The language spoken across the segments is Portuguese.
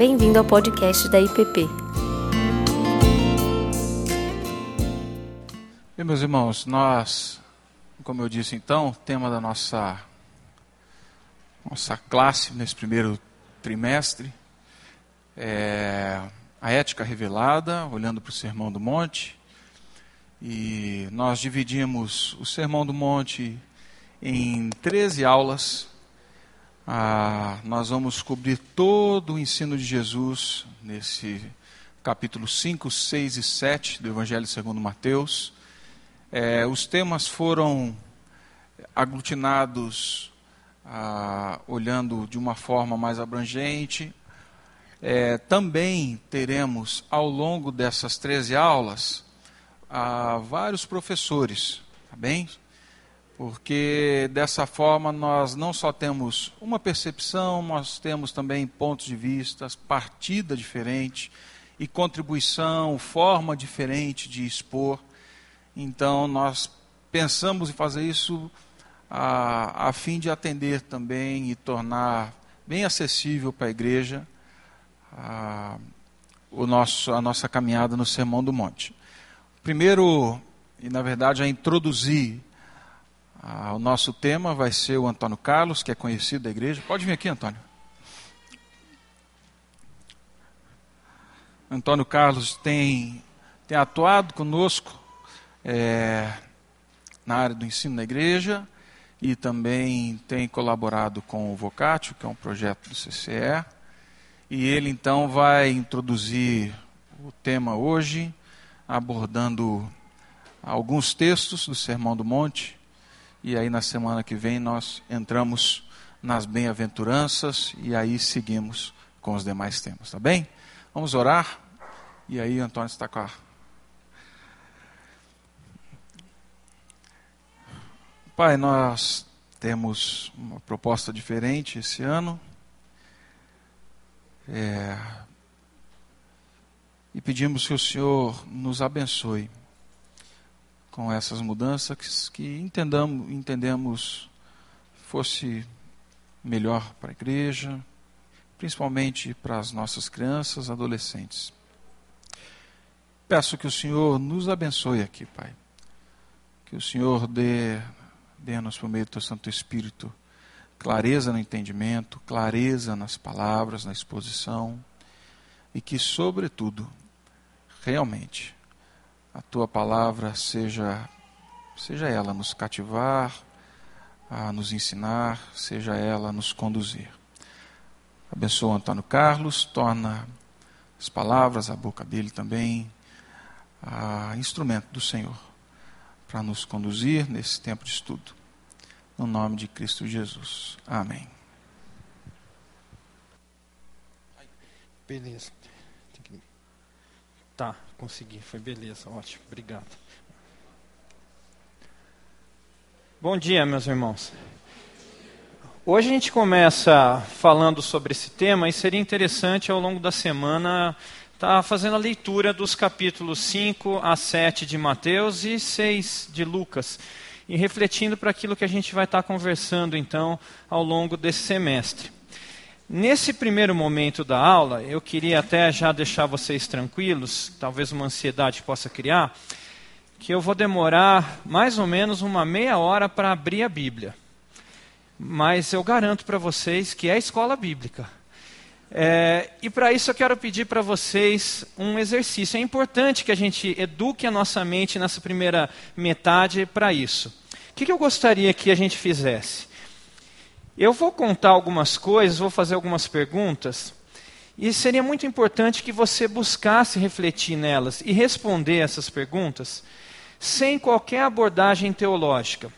Bem-vindo ao podcast da IPP. Bem, meus irmãos, nós, como eu disse então, o tema da nossa, nossa classe nesse primeiro trimestre é a ética revelada, olhando para o Sermão do Monte. E nós dividimos o Sermão do Monte em 13 aulas ah, nós vamos cobrir todo o ensino de Jesus nesse capítulo 5, 6 e 7 do Evangelho segundo Mateus. É, os temas foram aglutinados ah, olhando de uma forma mais abrangente. É, também teremos, ao longo dessas 13 aulas, ah, vários professores, tá bem? Porque dessa forma nós não só temos uma percepção, nós temos também pontos de vista, partida diferente e contribuição, forma diferente de expor. Então nós pensamos em fazer isso a, a fim de atender também e tornar bem acessível para a igreja a, o nosso, a nossa caminhada no Sermão do Monte. Primeiro, e na verdade a introduzir ah, o nosso tema vai ser o Antônio Carlos, que é conhecido da igreja. Pode vir aqui, Antônio. Antônio Carlos tem, tem atuado conosco é, na área do ensino da igreja e também tem colaborado com o Vocatio, que é um projeto do CCE. E ele então vai introduzir o tema hoje, abordando alguns textos do Sermão do Monte e aí na semana que vem nós entramos nas bem-aventuranças e aí seguimos com os demais temas, tá bem? Vamos orar. E aí Antônio está com a Pai, nós temos uma proposta diferente esse ano. É, e pedimos que o Senhor nos abençoe com essas mudanças que entendamos, entendemos fosse melhor para a igreja, principalmente para as nossas crianças, adolescentes. Peço que o Senhor nos abençoe aqui, Pai. Que o Senhor dê, dê-nos por meio do teu Santo Espírito clareza no entendimento, clareza nas palavras, na exposição, e que, sobretudo, realmente, a tua palavra seja seja ela nos cativar, a nos ensinar, seja ela nos conduzir. Abençoa Antônio Carlos, torna as palavras, a boca dele também, instrumento do Senhor para nos conduzir nesse tempo de estudo. No nome de Cristo Jesus. Amém. Beleza. Tá, consegui, foi beleza, ótimo, obrigado. Bom dia, meus irmãos. Hoje a gente começa falando sobre esse tema e seria interessante ao longo da semana estar tá fazendo a leitura dos capítulos 5 a 7 de Mateus e 6 de Lucas e refletindo para aquilo que a gente vai estar tá conversando então ao longo desse semestre. Nesse primeiro momento da aula, eu queria até já deixar vocês tranquilos, talvez uma ansiedade possa criar, que eu vou demorar mais ou menos uma meia hora para abrir a Bíblia. Mas eu garanto para vocês que é escola bíblica. É, e para isso eu quero pedir para vocês um exercício. É importante que a gente eduque a nossa mente nessa primeira metade para isso. O que, que eu gostaria que a gente fizesse? Eu vou contar algumas coisas, vou fazer algumas perguntas, e seria muito importante que você buscasse refletir nelas e responder essas perguntas sem qualquer abordagem teológica.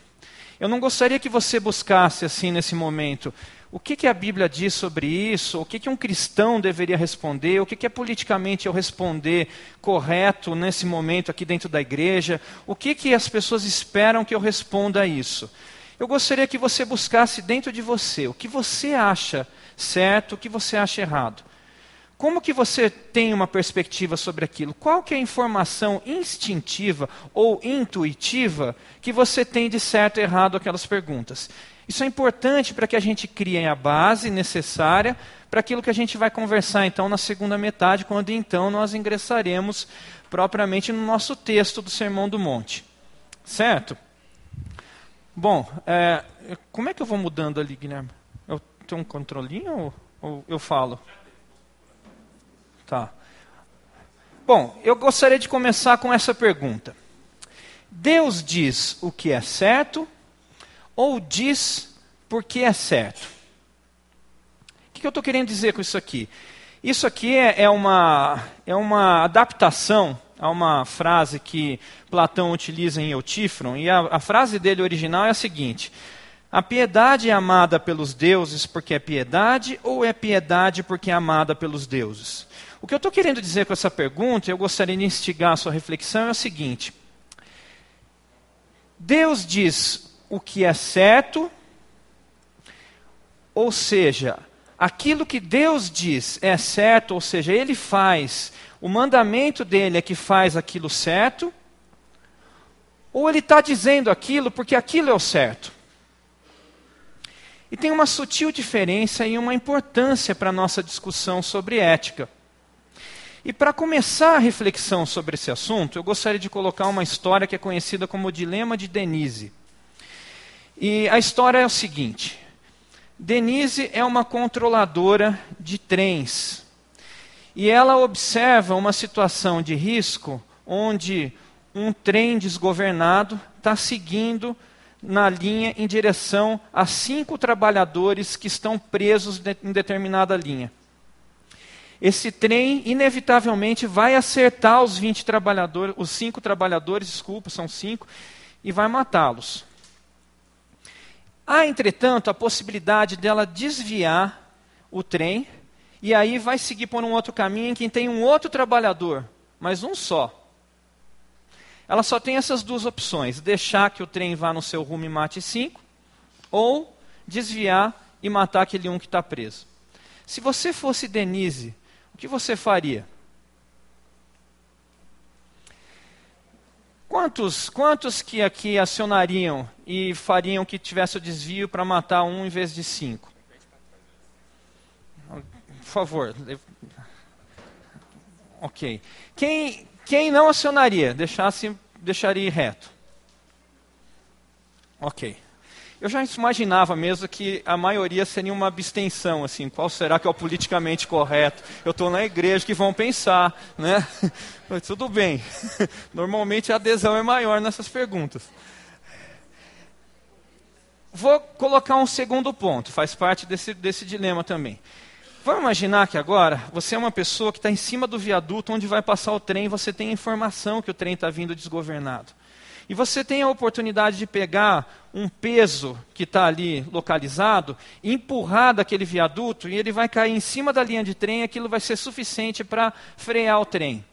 Eu não gostaria que você buscasse assim nesse momento o que, que a Bíblia diz sobre isso, o que, que um cristão deveria responder, o que, que é politicamente eu responder correto nesse momento aqui dentro da igreja, o que, que as pessoas esperam que eu responda a isso eu gostaria que você buscasse dentro de você o que você acha certo, o que você acha errado. Como que você tem uma perspectiva sobre aquilo? Qual que é a informação instintiva ou intuitiva que você tem de certo e errado aquelas perguntas? Isso é importante para que a gente crie a base necessária para aquilo que a gente vai conversar então na segunda metade, quando então nós ingressaremos propriamente no nosso texto do Sermão do Monte. Certo? Bom, é, como é que eu vou mudando ali, Guilherme? Eu tenho um controlinho ou, ou eu falo? Tá. Bom, eu gostaria de começar com essa pergunta. Deus diz o que é certo ou diz porque é certo? O que eu estou querendo dizer com isso aqui? Isso aqui é, é, uma, é uma adaptação a uma frase que Platão utiliza em Eutífron, e a, a frase dele original é a seguinte: A piedade é amada pelos deuses porque é piedade, ou é piedade porque é amada pelos deuses? O que eu estou querendo dizer com essa pergunta, eu gostaria de instigar a sua reflexão, é o seguinte: Deus diz o que é certo, ou seja, aquilo que Deus diz é certo, ou seja, Ele faz, o mandamento dele é que faz aquilo certo, ou Ele está dizendo aquilo porque aquilo é o certo. E tem uma sutil diferença e uma importância para a nossa discussão sobre ética. E para começar a reflexão sobre esse assunto, eu gostaria de colocar uma história que é conhecida como o Dilema de Denise. E a história é o seguinte: Denise é uma controladora de trens. E ela observa uma situação de risco onde um trem desgovernado está seguindo na linha em direção a cinco trabalhadores que estão presos em determinada linha esse trem inevitavelmente vai acertar os 20 trabalhadores, os cinco trabalhadores, desculpa, são cinco, e vai matá-los. Há, entretanto, a possibilidade dela desviar o trem e aí vai seguir por um outro caminho em que tem um outro trabalhador, mas um só. Ela só tem essas duas opções: deixar que o trem vá no seu rumo e mate cinco, ou desviar e matar aquele um que está preso. Se você fosse Denise o que você faria? Quantos, quantos que aqui acionariam e fariam que tivesse o desvio para matar um em vez de cinco? Favor. Ok. Quem, quem não acionaria? Deixasse, deixaria reto. Ok. Eu já imaginava mesmo que a maioria seria uma abstenção, assim, qual será que é o politicamente correto? Eu estou na igreja, que vão pensar, né? Tudo bem. Normalmente a adesão é maior nessas perguntas. Vou colocar um segundo ponto, faz parte desse, desse dilema também. Vamos imaginar que agora você é uma pessoa que está em cima do viaduto onde vai passar o trem, você tem informação que o trem está vindo desgovernado. E você tem a oportunidade de pegar um peso que está ali localizado, empurrar daquele viaduto e ele vai cair em cima da linha de trem, e aquilo vai ser suficiente para frear o trem.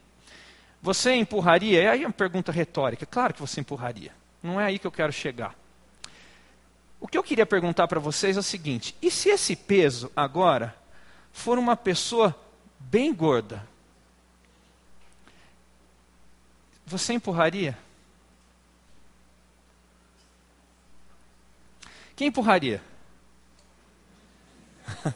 Você empurraria? É aí uma pergunta retórica. Claro que você empurraria. Não é aí que eu quero chegar. O que eu queria perguntar para vocês é o seguinte: e se esse peso agora for uma pessoa bem gorda? Você empurraria? Quem empurraria?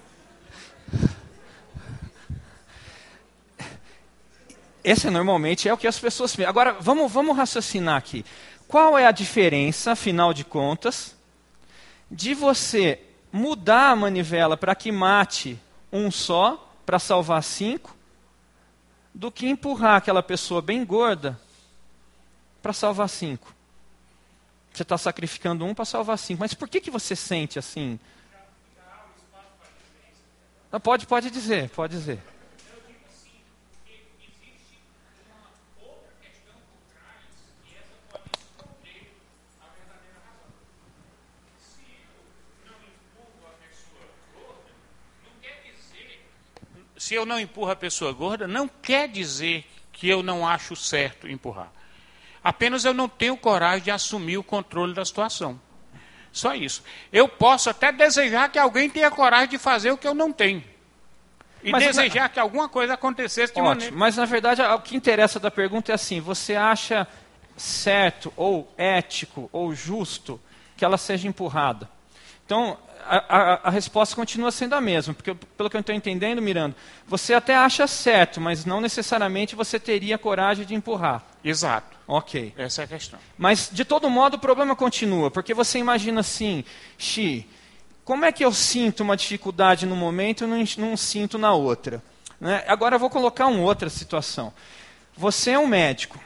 Esse normalmente é o que as pessoas. Agora, vamos, vamos raciocinar aqui. Qual é a diferença, afinal de contas, de você mudar a manivela para que mate um só, para salvar cinco, do que empurrar aquela pessoa bem gorda para salvar cinco? Você está sacrificando um para salvar cinco. Mas por que, que você sente assim? Pode, pode dizer, pode dizer. Se eu não empurro a pessoa gorda, não quer dizer que eu não acho certo empurrar. Apenas eu não tenho coragem de assumir o controle da situação. Só isso. Eu posso até desejar que alguém tenha coragem de fazer o que eu não tenho. E mas, desejar na... que alguma coisa acontecesse de Ótimo, maneira. Mas na verdade o que interessa da pergunta é assim: você acha certo ou ético ou justo que ela seja empurrada? Então, a, a, a, resposta continua sendo a mesma, porque pelo que eu estou entendendo, Miranda, você até acha certo, mas não necessariamente você teria coragem de empurrar. Exato. Ok. Essa é a questão. Mas, de todo modo, o problema continua, porque você imagina assim, Xi, como é que eu sinto uma dificuldade no momento e não, não sinto na outra? Né? Agora eu vou colocar uma outra situação. Você é um médico.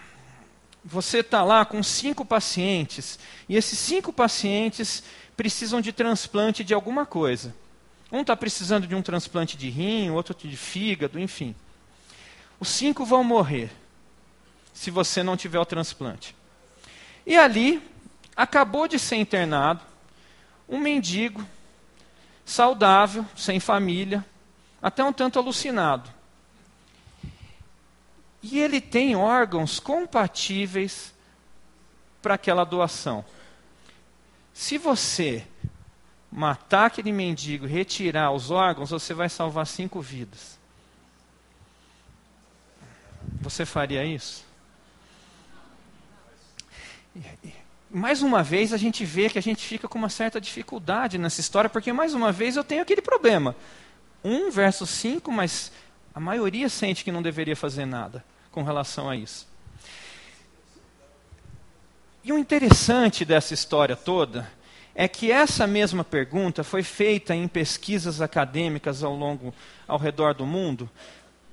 Você está lá com cinco pacientes, e esses cinco pacientes precisam de transplante de alguma coisa. Um está precisando de um transplante de rim, outro de fígado, enfim. Os cinco vão morrer se você não tiver o transplante. E ali, acabou de ser internado um mendigo, saudável, sem família, até um tanto alucinado. E ele tem órgãos compatíveis para aquela doação. Se você matar aquele mendigo, retirar os órgãos, você vai salvar cinco vidas. Você faria isso? Mais uma vez a gente vê que a gente fica com uma certa dificuldade nessa história, porque mais uma vez eu tenho aquele problema. Um versus cinco, mas a maioria sente que não deveria fazer nada com relação a isso. E o interessante dessa história toda é que essa mesma pergunta foi feita em pesquisas acadêmicas ao longo, ao redor do mundo,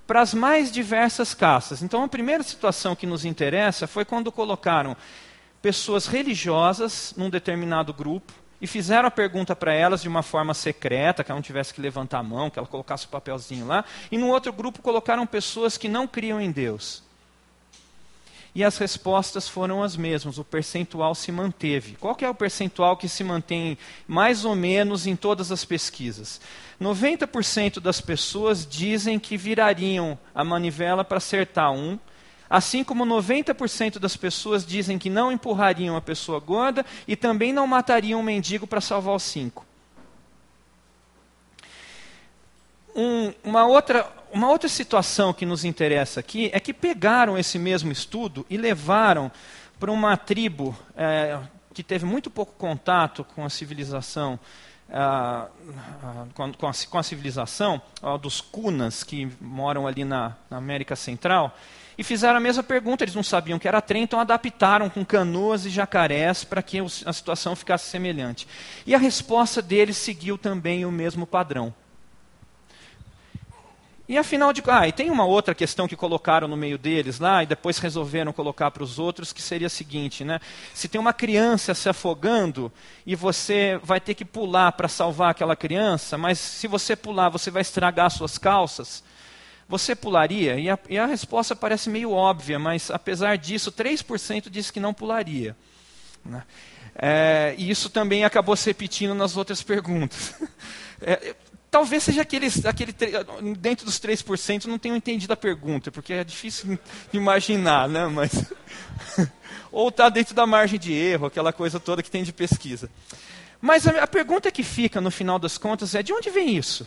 para as mais diversas caças. Então, a primeira situação que nos interessa foi quando colocaram pessoas religiosas num determinado grupo e fizeram a pergunta para elas de uma forma secreta, que ela não tivesse que levantar a mão, que ela colocasse o papelzinho lá, e no outro grupo colocaram pessoas que não criam em Deus. E as respostas foram as mesmas, o percentual se manteve. Qual é o percentual que se mantém mais ou menos em todas as pesquisas? 90% das pessoas dizem que virariam a manivela para acertar um, assim como 90% das pessoas dizem que não empurrariam a pessoa gorda e também não matariam um mendigo para salvar os cinco. Um, uma outra uma outra situação que nos interessa aqui é que pegaram esse mesmo estudo e levaram para uma tribo é, que teve muito pouco contato com a civilização, ah, com, a, com, a, civilização dos Kunas, que moram ali na, na, América Central, e fizeram a mesma pergunta. Eles não sabiam que era trem, então adaptaram com canoas e jacarés para que a situação ficasse semelhante. E a resposta deles seguiu também o mesmo padrão. E afinal de ah, e tem uma outra questão que colocaram no meio deles lá e depois resolveram colocar para os outros, que seria a seguinte, né? Se tem uma criança se afogando e você vai ter que pular para salvar aquela criança, mas se você pular, você vai estragar suas calças, você pularia? E a, e a resposta parece meio óbvia, mas apesar disso, 3% disse que não pularia. Né? É, e isso também acabou se repetindo nas outras perguntas. É, Talvez seja aqueles, aquele, dentro dos 3% não tenham entendido a pergunta, porque é difícil de imaginar, né? Mas, ou está dentro da margem de erro, aquela coisa toda que tem de pesquisa. Mas a, a pergunta que fica no final das contas é: de onde vem isso?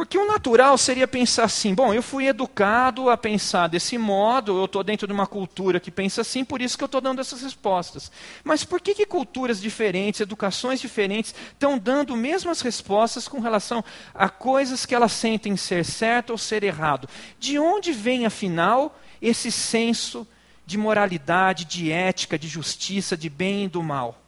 Porque o natural seria pensar assim: bom, eu fui educado a pensar desse modo, eu estou dentro de uma cultura que pensa assim, por isso que eu estou dando essas respostas. Mas por que, que culturas diferentes, educações diferentes, estão dando mesmas respostas com relação a coisas que elas sentem ser certo ou ser errado? De onde vem, afinal, esse senso de moralidade, de ética, de justiça, de bem e do mal?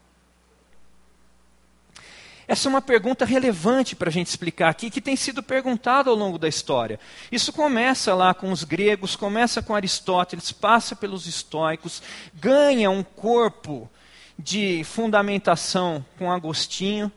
Essa é uma pergunta relevante para a gente explicar aqui, que tem sido perguntada ao longo da história. Isso começa lá com os gregos, começa com Aristóteles, passa pelos estoicos, ganha um corpo de fundamentação com Agostinho,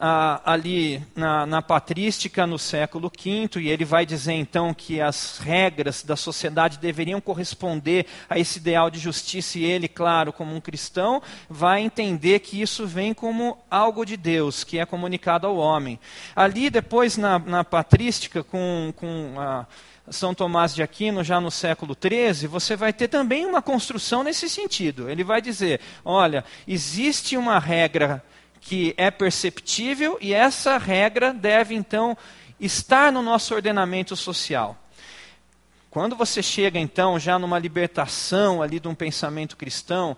ah, ali na, na, patrística no século V, e ele vai dizer então que as regras da sociedade deveriam corresponder a esse ideal de justiça, e ele, claro, como um cristão, vai entender que isso vem como algo de Deus, que é comunicado ao homem. Ali, depois, na, na patrística, com, com a. São Tomás de Aquino, já no século XIII, você vai ter também uma construção nesse sentido. Ele vai dizer: olha, existe uma regra que é perceptível e essa regra deve então estar no nosso ordenamento social. Quando você chega então já numa libertação ali de um pensamento cristão,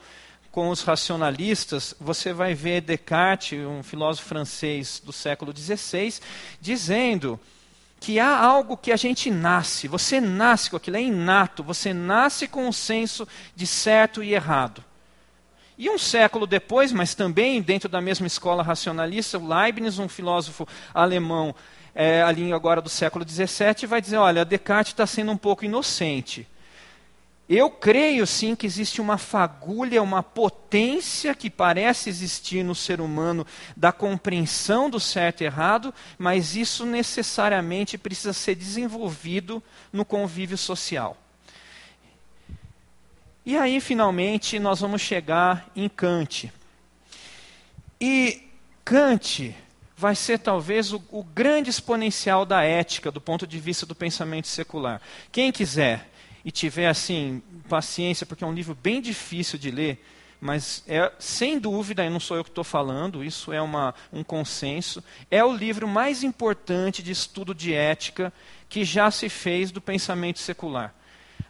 com os racionalistas, você vai ver Descartes, um filósofo francês do século XVI, dizendo que há algo que a gente nasce, você nasce com aquilo, é inato, você nasce com um senso de certo e errado. E um século depois, mas também dentro da mesma escola racionalista, Leibniz, um filósofo alemão, é, ali agora do século XVII, vai dizer: olha, Descartes está sendo um pouco inocente. Eu creio sim que existe uma fagulha, uma potência que parece existir no ser humano da compreensão do certo e errado, mas isso necessariamente precisa ser desenvolvido no convívio social. E aí, finalmente, nós vamos chegar em Kant. E Kant vai ser talvez o, o grande exponencial da ética do ponto de vista do pensamento secular. Quem quiser e tiver assim paciência, porque é um livro bem difícil de ler, mas é sem dúvida, e não sou eu que estou falando, isso é uma, um consenso, é o livro mais importante de estudo de ética que já se fez do pensamento secular.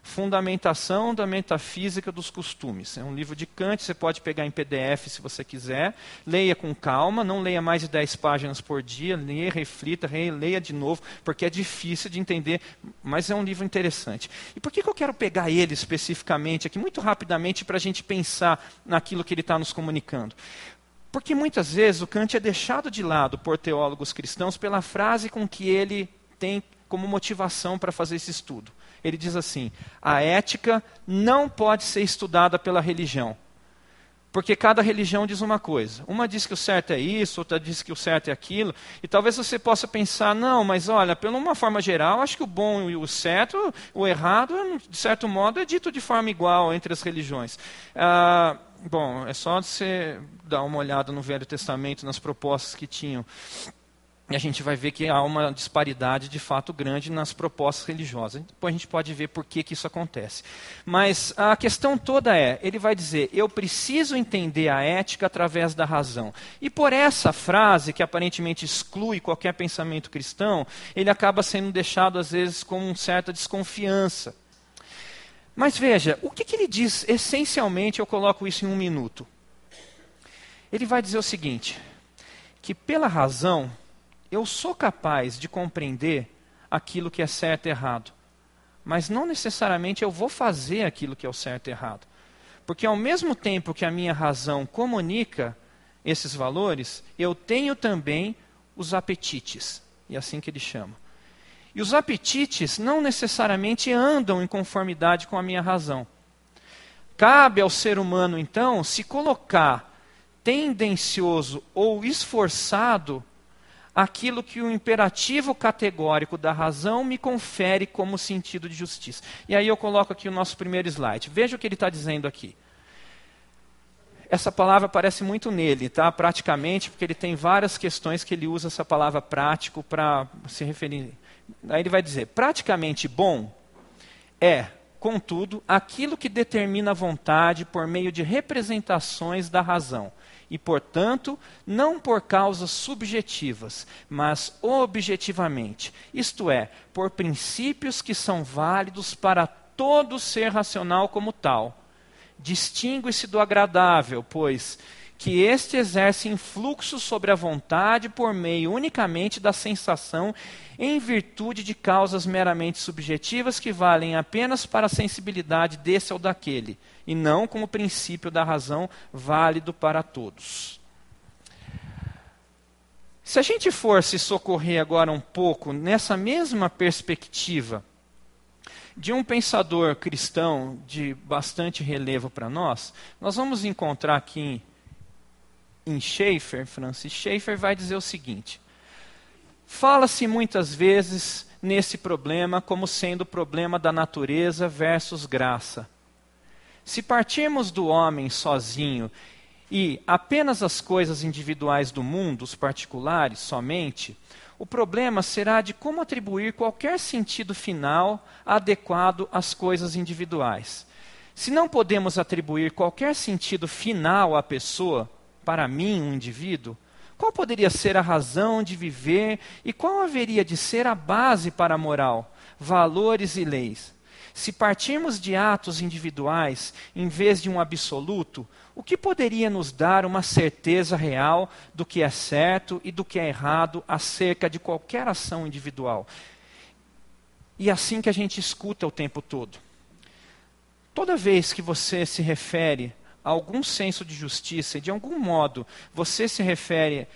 Fundamentação da Metafísica dos Costumes. É um livro de Kant, você pode pegar em PDF se você quiser. Leia com calma, não leia mais de 10 páginas por dia, leia, reflita, leia de novo, porque é difícil de entender, mas é um livro interessante. E por que, que eu quero pegar ele especificamente aqui, muito rapidamente, para a gente pensar naquilo que ele está nos comunicando? Porque muitas vezes o Kant é deixado de lado por teólogos cristãos pela frase com que ele tem como motivação para fazer esse estudo ele diz assim: a ética não pode ser estudada pela religião. Porque cada religião diz uma coisa. Uma diz que o certo é isso, outra diz que o certo é aquilo. E talvez você possa pensar, não, mas olha, pela uma forma geral, acho que o bom e o certo, o errado, de certo modo, é dito de forma igual entre as religiões. Ah, bom, é só você dar uma olhada no Velho Testamento, nas propostas que tinham e a gente vai ver que há uma disparidade de fato grande nas propostas religiosas. Depois a gente pode ver por que, que isso acontece. Mas a questão toda é: ele vai dizer, eu preciso entender a ética através da razão. E por essa frase, que aparentemente exclui qualquer pensamento cristão, ele acaba sendo deixado às vezes com certa desconfiança. Mas veja, o que, que ele diz essencialmente, eu coloco isso em um minuto. Ele vai dizer o seguinte: que pela razão eu sou capaz de compreender aquilo que é certo e errado, mas não necessariamente eu vou fazer aquilo que é o certo e errado. Porque ao mesmo tempo que a minha razão comunica esses valores, eu tenho também os apetites, e é assim que ele chama. E os apetites não necessariamente andam em conformidade com a minha razão. Cabe ao ser humano, então, se colocar tendencioso ou esforçado aquilo que o imperativo categórico da razão me confere como sentido de justiça. E aí eu coloco aqui o nosso primeiro slide. Veja o que ele está dizendo aqui. Essa palavra aparece muito nele, tá? Praticamente, porque ele tem várias questões que ele usa essa palavra prático para se referir. Aí ele vai dizer: praticamente bom é, contudo, aquilo que determina a vontade por meio de representações da razão e, portanto, não por causas subjetivas, mas objetivamente, isto é, por princípios que são válidos para todo ser racional como tal. Distingue-se do agradável, pois que este exerce influxo sobre a vontade por meio unicamente da sensação, em virtude de causas meramente subjetivas que valem apenas para a sensibilidade desse ou daquele e não como princípio da razão válido para todos. Se a gente for se socorrer agora um pouco nessa mesma perspectiva de um pensador cristão de bastante relevo para nós, nós vamos encontrar aqui em Schaeffer, Francis Schaeffer vai dizer o seguinte: Fala-se muitas vezes nesse problema como sendo o problema da natureza versus graça. Se partirmos do homem sozinho e apenas as coisas individuais do mundo, os particulares somente, o problema será de como atribuir qualquer sentido final adequado às coisas individuais. Se não podemos atribuir qualquer sentido final à pessoa, para mim, um indivíduo, qual poderia ser a razão de viver e qual haveria de ser a base para a moral, valores e leis? se partirmos de atos individuais em vez de um absoluto, o que poderia nos dar uma certeza real do que é certo e do que é errado acerca de qualquer ação individual? E é assim que a gente escuta o tempo todo. Toda vez que você se refere algum senso de justiça, e de algum modo você se refere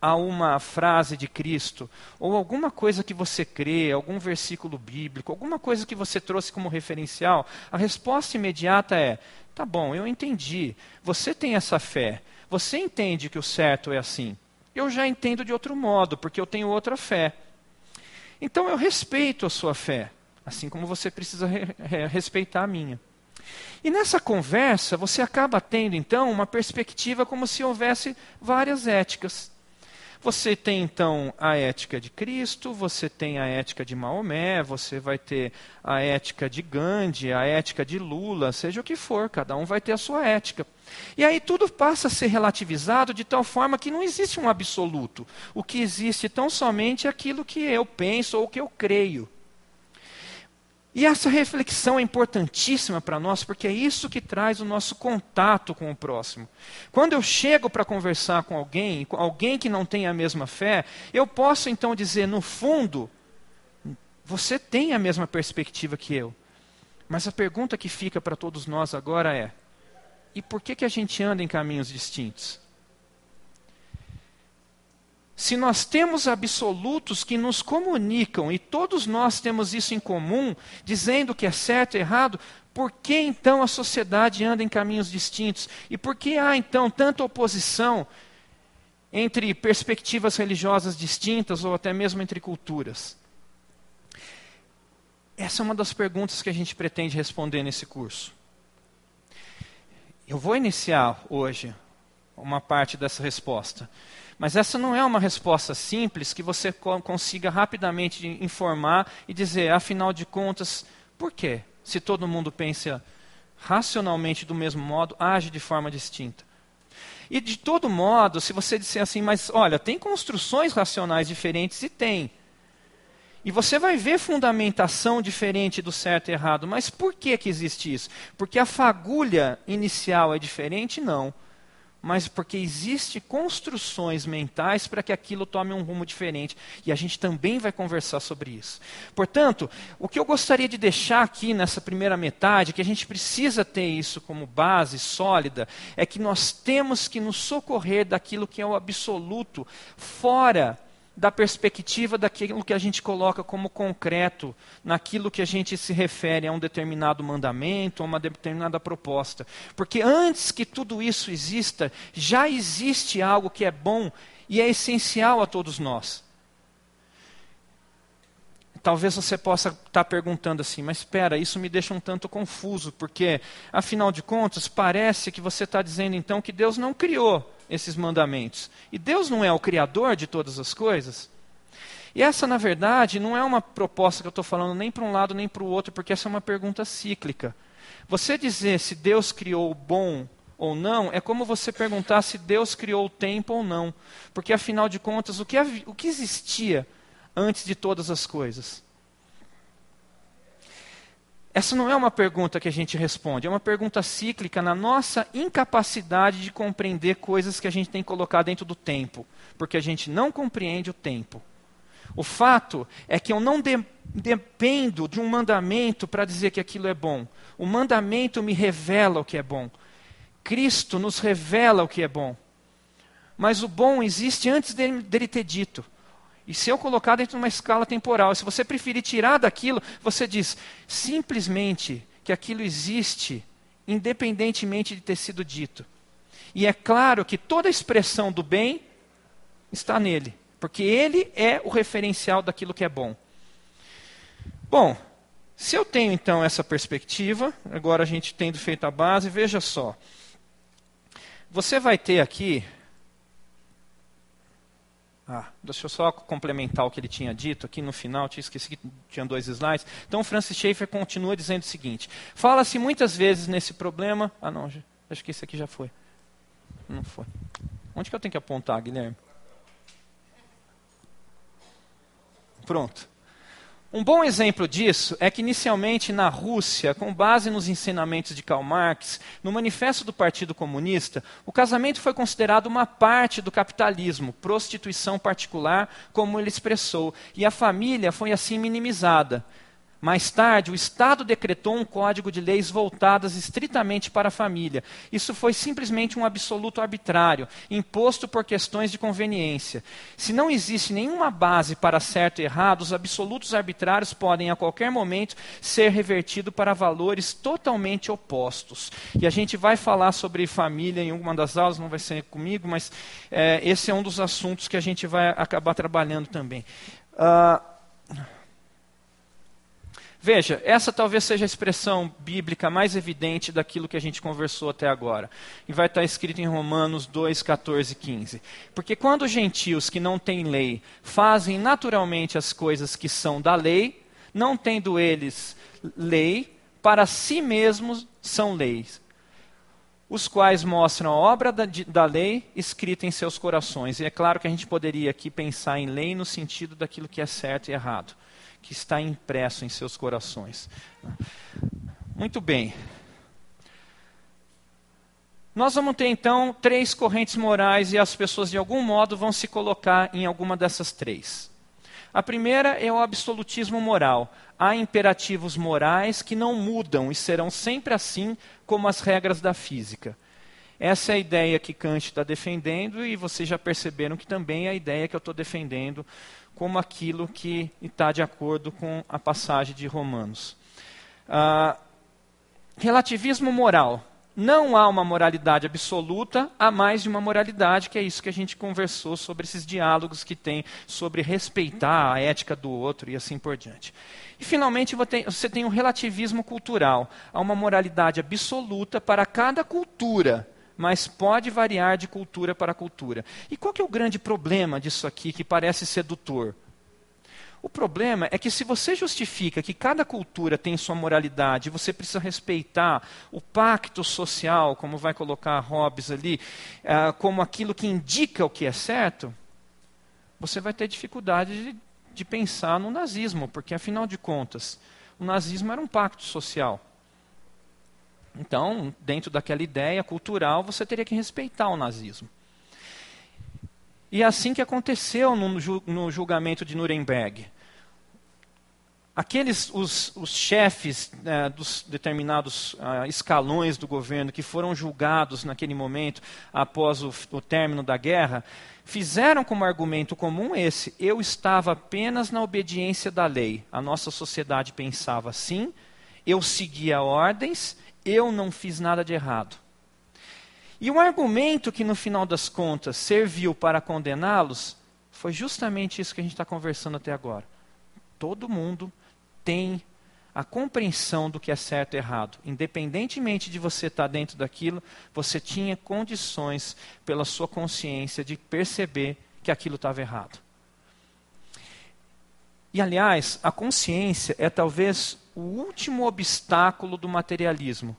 a uma frase de Cristo, ou alguma coisa que você crê, algum versículo bíblico, alguma coisa que você trouxe como referencial, a resposta imediata é: tá bom, eu entendi. Você tem essa fé. Você entende que o certo é assim. Eu já entendo de outro modo, porque eu tenho outra fé. Então eu respeito a sua fé, assim como você precisa re respeitar a minha. E nessa conversa, você acaba tendo então uma perspectiva como se houvesse várias éticas. Você tem então a ética de Cristo, você tem a ética de Maomé, você vai ter a ética de Gandhi, a ética de Lula, seja o que for, cada um vai ter a sua ética. E aí tudo passa a ser relativizado de tal forma que não existe um absoluto. O que existe tão somente é aquilo que eu penso ou que eu creio. E essa reflexão é importantíssima para nós, porque é isso que traz o nosso contato com o próximo. Quando eu chego para conversar com alguém, com alguém que não tem a mesma fé, eu posso então dizer, no fundo, você tem a mesma perspectiva que eu. Mas a pergunta que fica para todos nós agora é: e por que, que a gente anda em caminhos distintos? Se nós temos absolutos que nos comunicam e todos nós temos isso em comum, dizendo que é certo e errado, por que então a sociedade anda em caminhos distintos? E por que há então tanta oposição entre perspectivas religiosas distintas ou até mesmo entre culturas? Essa é uma das perguntas que a gente pretende responder nesse curso. Eu vou iniciar hoje uma parte dessa resposta. Mas essa não é uma resposta simples que você consiga rapidamente informar e dizer, afinal de contas, por quê? Se todo mundo pensa racionalmente do mesmo modo, age de forma distinta. E de todo modo, se você disser assim, mas olha, tem construções racionais diferentes e tem. E você vai ver fundamentação diferente do certo e errado. Mas por que, que existe isso? Porque a fagulha inicial é diferente? Não mas porque existe construções mentais para que aquilo tome um rumo diferente. E a gente também vai conversar sobre isso. Portanto, o que eu gostaria de deixar aqui nessa primeira metade, que a gente precisa ter isso como base sólida, é que nós temos que nos socorrer daquilo que é o absoluto, fora da perspectiva daquilo que a gente coloca como concreto, naquilo que a gente se refere a um determinado mandamento, a uma determinada proposta. Porque antes que tudo isso exista, já existe algo que é bom e é essencial a todos nós. Talvez você possa estar perguntando assim, mas espera, isso me deixa um tanto confuso, porque, afinal de contas, parece que você está dizendo então que Deus não criou esses mandamentos. E Deus não é o criador de todas as coisas? E essa, na verdade, não é uma proposta que eu estou falando nem para um lado nem para o outro, porque essa é uma pergunta cíclica. Você dizer se Deus criou o bom ou não é como você perguntar se Deus criou o tempo ou não. Porque, afinal de contas, o que, o que existia antes de todas as coisas? Essa não é uma pergunta que a gente responde, é uma pergunta cíclica na nossa incapacidade de compreender coisas que a gente tem que colocar dentro do tempo, porque a gente não compreende o tempo. O fato é que eu não de, dependo de um mandamento para dizer que aquilo é bom. O mandamento me revela o que é bom. Cristo nos revela o que é bom. Mas o bom existe antes dele, dele ter dito. E se eu colocar dentro de uma escala temporal, se você preferir tirar daquilo, você diz simplesmente que aquilo existe, independentemente de ter sido dito. E é claro que toda expressão do bem está nele, porque ele é o referencial daquilo que é bom. Bom, se eu tenho então essa perspectiva, agora a gente tendo feito a base, veja só. Você vai ter aqui ah, deixa eu só complementar o que ele tinha dito aqui no final, tinha esquecido que tinha dois slides. Então, Francis Schaeffer continua dizendo o seguinte: fala-se muitas vezes nesse problema. Ah, não, acho que esse aqui já foi. Não foi. Onde que eu tenho que apontar, Guilherme? Pronto. Um bom exemplo disso é que, inicialmente, na Rússia, com base nos ensinamentos de Karl Marx, no Manifesto do Partido Comunista, o casamento foi considerado uma parte do capitalismo, prostituição particular, como ele expressou, e a família foi assim minimizada. Mais tarde, o Estado decretou um código de leis voltadas estritamente para a família. Isso foi simplesmente um absoluto arbitrário, imposto por questões de conveniência. Se não existe nenhuma base para certo e errado, os absolutos arbitrários podem, a qualquer momento, ser revertidos para valores totalmente opostos. E a gente vai falar sobre família em uma das aulas, não vai ser comigo, mas é, esse é um dos assuntos que a gente vai acabar trabalhando também. Uh, Veja, essa talvez seja a expressão bíblica mais evidente daquilo que a gente conversou até agora. E vai estar escrito em Romanos 2, 14 e 15. Porque quando os gentios que não têm lei fazem naturalmente as coisas que são da lei, não tendo eles lei, para si mesmos são leis, os quais mostram a obra da, da, lei escrita em seus corações. E é claro que a gente poderia aqui pensar em lei no sentido daquilo que é certo e errado que está impresso em seus corações. Muito bem. Nós vamos ter então três correntes morais e as pessoas de algum modo vão se colocar em alguma dessas três. A primeira é o absolutismo moral. Há imperativos morais que não mudam e serão sempre assim como as regras da física. Essa é a ideia que Kant está defendendo e vocês já perceberam que também é a ideia que eu estou defendendo como aquilo que está de acordo com a passagem de Romanos. Ah, relativismo moral. Não há uma moralidade absoluta, há mais de uma moralidade, que é isso que a gente conversou sobre esses diálogos que tem sobre respeitar a ética do outro e assim por diante. E, finalmente, você tem um relativismo cultural. Há uma moralidade absoluta para cada cultura mas pode variar de cultura para cultura. E qual que é o grande problema disso aqui que parece sedutor? O problema é que se você justifica que cada cultura tem sua moralidade, você precisa respeitar o pacto social, como vai colocar Hobbes ali, uh, como aquilo que indica o que é certo, você vai ter dificuldade de, de pensar no nazismo, porque afinal de contas, o nazismo era um pacto social. Então, dentro daquela ideia cultural, você teria que respeitar o nazismo. E é assim que aconteceu no, julgamento de Nuremberg. Aqueles, os, os chefes né, dos determinados uh, escalões do governo que foram julgados naquele momento, após o, o término da guerra, fizeram como argumento comum esse: eu estava apenas na obediência da lei. A nossa sociedade pensava assim, eu seguia ordens eu não fiz nada de errado. E o argumento que no final das contas serviu para condená-los foi justamente isso que a gente está conversando até agora. Todo mundo tem a compreensão do que é certo e errado. Independentemente de você estar dentro daquilo, você tinha condições, pela sua consciência, de perceber que aquilo estava errado. E, aliás, a consciência é talvez o último obstáculo do materialismo.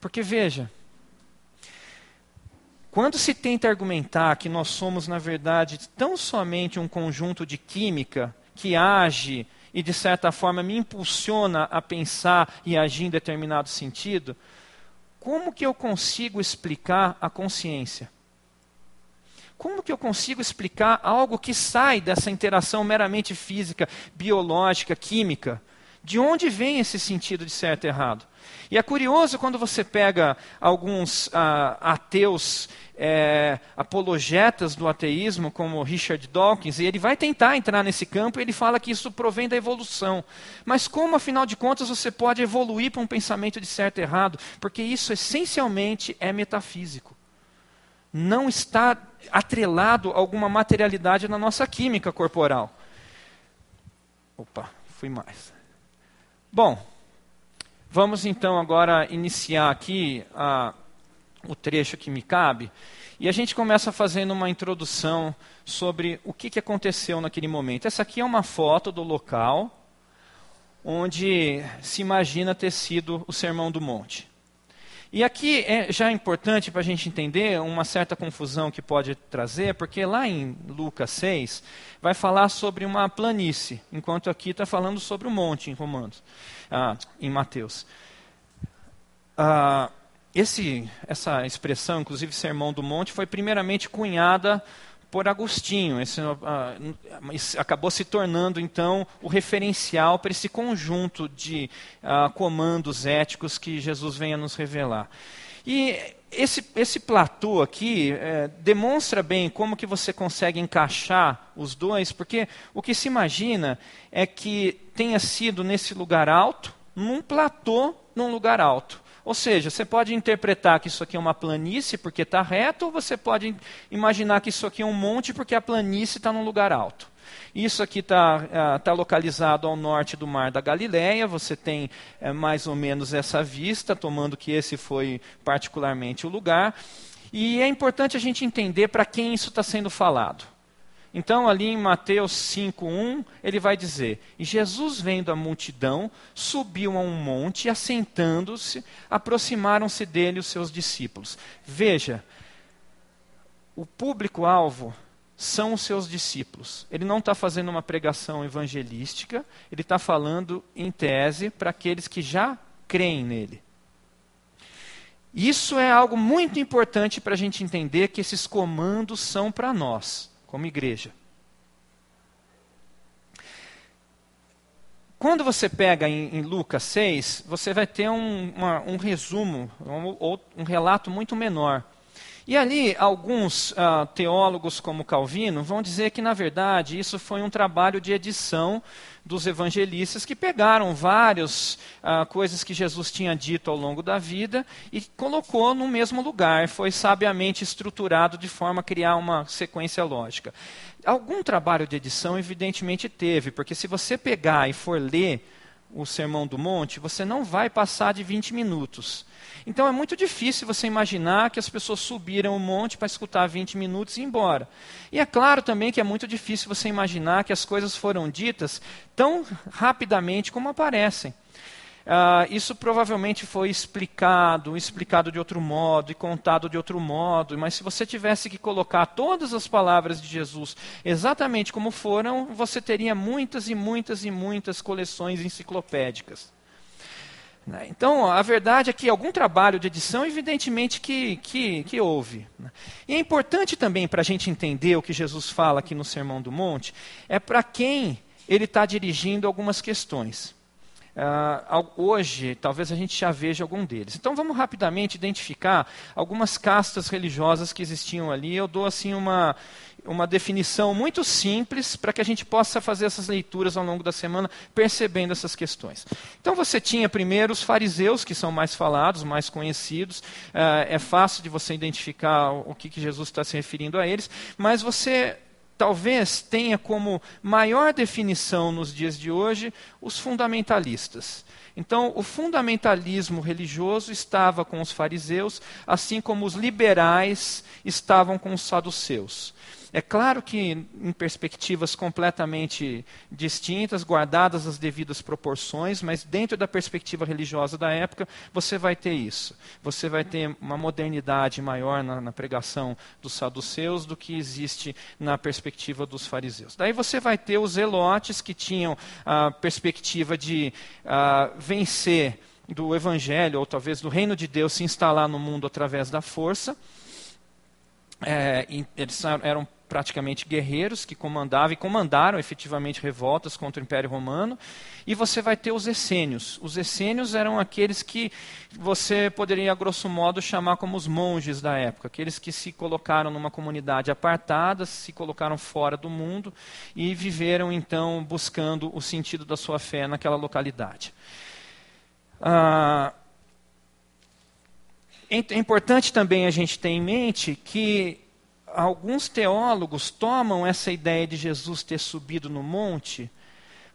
Porque, veja, quando se tenta argumentar que nós somos, na verdade, tão somente um conjunto de química que age e, de certa forma, me impulsiona a pensar e agir em determinado sentido, como que eu consigo explicar a consciência? Como que eu consigo explicar algo que sai dessa interação meramente física, biológica, química? De onde vem esse sentido de certo e errado? E é curioso quando você pega alguns ah, ateus é, apologetas do ateísmo, como Richard Dawkins, e ele vai tentar entrar nesse campo e ele fala que isso provém da evolução. Mas como, afinal de contas, você pode evoluir para um pensamento de certo e errado? Porque isso essencialmente é metafísico. Não está atrelado a alguma materialidade na nossa química corporal. Opa, fui mais. Bom, vamos então agora iniciar aqui a, o trecho que me cabe. E a gente começa fazendo uma introdução sobre o que, que aconteceu naquele momento. Essa aqui é uma foto do local onde se imagina ter sido o Sermão do Monte. E aqui é já importante para a gente entender uma certa confusão que pode trazer, porque lá em Lucas 6 vai falar sobre uma planície, enquanto aqui está falando sobre o um monte em Romanos, ah, em Mateus. Ah, esse, essa expressão, inclusive Sermão do Monte, foi primeiramente cunhada por Agostinho. Esse, uh, acabou se tornando, então, o referencial para esse conjunto de uh, comandos éticos que Jesus vem a nos revelar. E esse, esse platô aqui é, demonstra bem como que você consegue encaixar os dois, porque o que se imagina é que tenha sido nesse lugar alto, num platô, num lugar alto. Ou seja, você pode interpretar que isso aqui é uma planície porque está reto, ou você pode imaginar que isso aqui é um monte porque a planície está num lugar alto. Isso aqui está uh, tá localizado ao norte do Mar da Galileia. Você tem uh, mais ou menos essa vista, tomando que esse foi particularmente o lugar. E é importante a gente entender para quem isso está sendo falado. Então, ali em Mateus 5:1, ele vai dizer: E Jesus, vendo a multidão, subiu a um monte e, assentando-se, aproximaram-se dele os seus discípulos. Veja, o público-alvo são os seus discípulos. Ele não está fazendo uma pregação evangelística, ele está falando, em tese, para aqueles que já creem nele. Isso é algo muito importante para a gente entender que esses comandos são para nós como igreja. Quando você pega em, em Lucas 6, você vai ter um, uma, um resumo, um, um relato muito menor. E ali, alguns uh, teólogos, como Calvino, vão dizer que, na verdade, isso foi um trabalho de edição dos evangelistas que pegaram várias uh, coisas que Jesus tinha dito ao longo da vida e colocou no mesmo lugar. Foi sabiamente estruturado de forma a criar uma sequência lógica. Algum trabalho de edição, evidentemente, teve, porque se você pegar e for ler o Sermão do Monte, você não vai passar de 20 minutos. Então é muito difícil você imaginar que as pessoas subiram o monte para escutar 20 minutos e ir embora. E é claro também que é muito difícil você imaginar que as coisas foram ditas tão rapidamente como aparecem. Uh, isso provavelmente foi explicado, explicado de outro modo e contado de outro modo, mas se você tivesse que colocar todas as palavras de Jesus exatamente como foram, você teria muitas e muitas e muitas coleções enciclopédicas. Né? Então, a verdade é que algum trabalho de edição, evidentemente, que, que, que houve. Né? E é importante também para a gente entender o que Jesus fala aqui no Sermão do Monte, é para quem ele está dirigindo algumas questões. Uh, hoje, talvez a gente já veja algum deles. Então, vamos rapidamente identificar algumas castas religiosas que existiam ali. Eu dou assim uma, uma definição muito simples para que a gente possa fazer essas leituras ao longo da semana, percebendo essas questões. Então, você tinha primeiro os fariseus, que são mais falados, mais conhecidos. Uh, é fácil de você identificar o que, que Jesus está se referindo a eles, mas você talvez tenha como maior definição nos dias de hoje os fundamentalistas. Então, o fundamentalismo religioso estava com os fariseus, assim como os liberais estavam com os saduceus. É claro que em perspectivas completamente distintas, guardadas as devidas proporções, mas dentro da perspectiva religiosa da época, você vai ter isso. Você vai ter uma modernidade maior na, na pregação dos saduceus do que existe na perspectiva dos fariseus. Daí você vai ter os elotes que tinham a perspectiva de uh, vencer do evangelho, ou talvez do reino de Deus se instalar no mundo através da força. É, eles eram praticamente guerreiros que comandavam e comandaram efetivamente revoltas contra o Império Romano. E você vai ter os essênios. Os essênios eram aqueles que você poderia, a grosso modo, chamar como os monges da época, aqueles que se colocaram numa comunidade apartada, se colocaram fora do mundo e viveram então buscando o sentido da sua fé naquela localidade. Ah, é importante também a gente ter em mente que alguns teólogos tomam essa ideia de Jesus ter subido no monte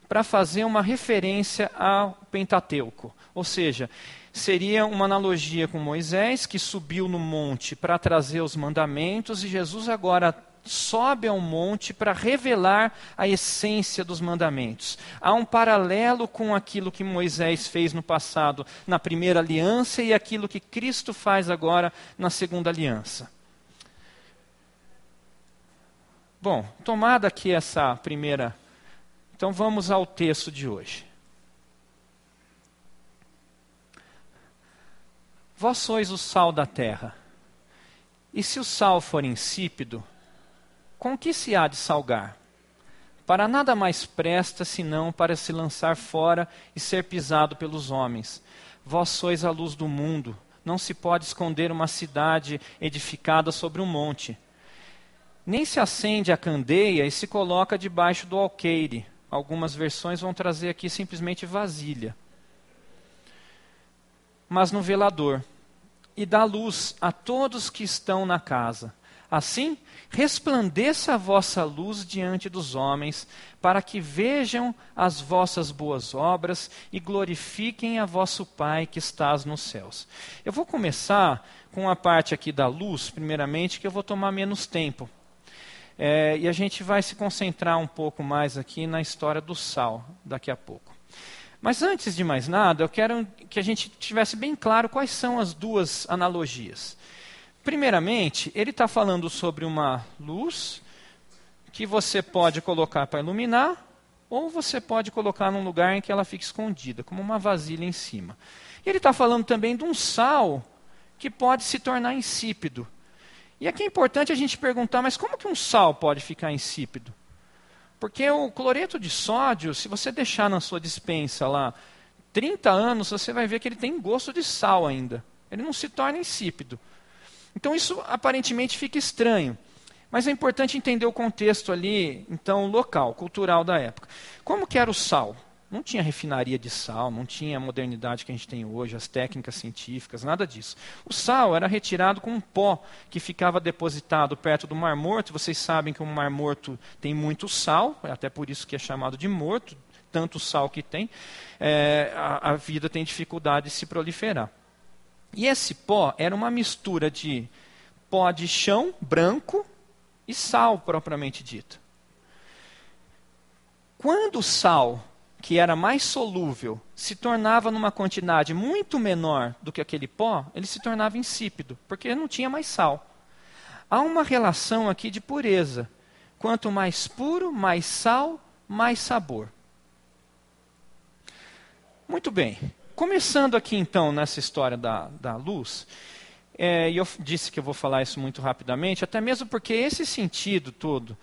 para fazer uma referência ao Pentateuco. Ou seja, seria uma analogia com Moisés, que subiu no monte para trazer os mandamentos, e Jesus agora sobe ao monte para revelar a essência dos mandamentos. Há um paralelo com aquilo que Moisés fez no passado, na primeira aliança, e aquilo que Cristo faz agora na segunda aliança. Bom, tomada aqui essa primeira. Então vamos ao texto de hoje. Vós sois o sal da terra. E se o sal for insípido, com que se há de salgar? Para nada mais presta senão para se lançar fora e ser pisado pelos homens. Vós sois a luz do mundo. Não se pode esconder uma cidade edificada sobre um monte. Nem se acende a candeia e se coloca debaixo do alqueire. Algumas versões vão trazer aqui simplesmente vasilha. Mas no velador. E dá luz a todos que estão na casa. Assim, resplandeça a vossa luz diante dos homens, para que vejam as vossas boas obras e glorifiquem a vosso Pai que estás nos céus. Eu vou começar com a parte aqui da luz, primeiramente, que eu vou tomar menos tempo. É, e a gente vai se concentrar um pouco mais aqui na história do sal, daqui a pouco. Mas antes de mais nada, eu quero que a gente tivesse bem claro quais são as duas analogias. Primeiramente, ele está falando sobre uma luz que você pode colocar para iluminar, ou você pode colocar num lugar em que ela fique escondida, como uma vasilha em cima. E ele está falando também de um sal que pode se tornar insípido. E aqui é importante a gente perguntar, mas como que um sal pode ficar insípido? Porque o cloreto de sódio, se você deixar na sua dispensa lá 30 anos, você vai ver que ele tem gosto de sal ainda. Ele não se torna insípido. Então isso aparentemente fica estranho. Mas é importante entender o contexto ali, então, local, cultural da época. Como que era o sal? Não tinha refinaria de sal, não tinha a modernidade que a gente tem hoje, as técnicas científicas, nada disso. O sal era retirado com um pó que ficava depositado perto do Mar Morto. Vocês sabem que o Mar Morto tem muito sal, é até por isso que é chamado de morto, tanto sal que tem, é, a, a vida tem dificuldade de se proliferar. E esse pó era uma mistura de pó de chão branco e sal propriamente dito. Quando o sal, que era mais solúvel, se tornava numa quantidade muito menor do que aquele pó, ele se tornava insípido, porque não tinha mais sal. Há uma relação aqui de pureza. Quanto mais puro, mais sal, mais sabor. Muito bem. Começando aqui então nessa história da, da luz, é, e eu disse que eu vou falar isso muito rapidamente, até mesmo porque esse sentido todo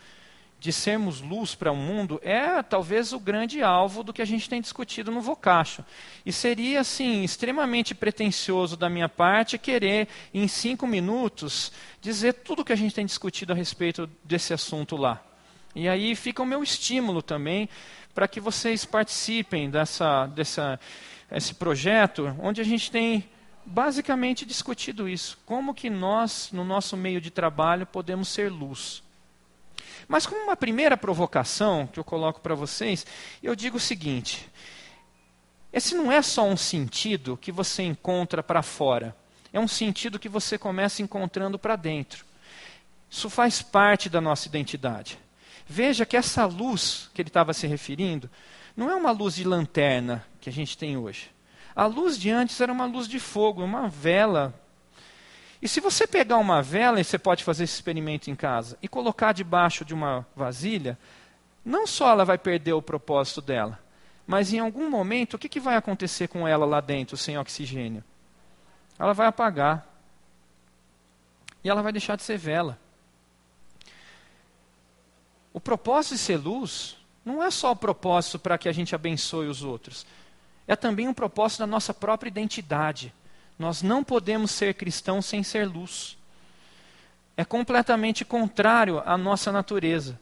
de sermos luz para o mundo é talvez o grande alvo do que a gente tem discutido no Vocacho. E seria, assim, extremamente pretensioso da minha parte querer, em cinco minutos, dizer tudo o que a gente tem discutido a respeito desse assunto lá. E aí fica o meu estímulo também para que vocês participem dessa, dessa esse projeto, onde a gente tem basicamente discutido isso. Como que nós, no nosso meio de trabalho, podemos ser luz. Mas como uma primeira provocação que eu coloco para vocês, eu digo o seguinte: esse não é só um sentido que você encontra para fora, é um sentido que você começa encontrando para dentro. Isso faz parte da nossa identidade. Veja que essa luz que ele estava se referindo não é uma luz de lanterna que a gente tem hoje. A luz de antes era uma luz de fogo, uma vela. E se você pegar uma vela, e você pode fazer esse experimento em casa, e colocar debaixo de uma vasilha, não só ela vai perder o propósito dela, mas em algum momento, o que, que vai acontecer com ela lá dentro, sem oxigênio? Ela vai apagar. E ela vai deixar de ser vela. O propósito de ser luz não é só o propósito para que a gente abençoe os outros. É também um propósito da nossa própria identidade. Nós não podemos ser cristãos sem ser luz. É completamente contrário à nossa natureza.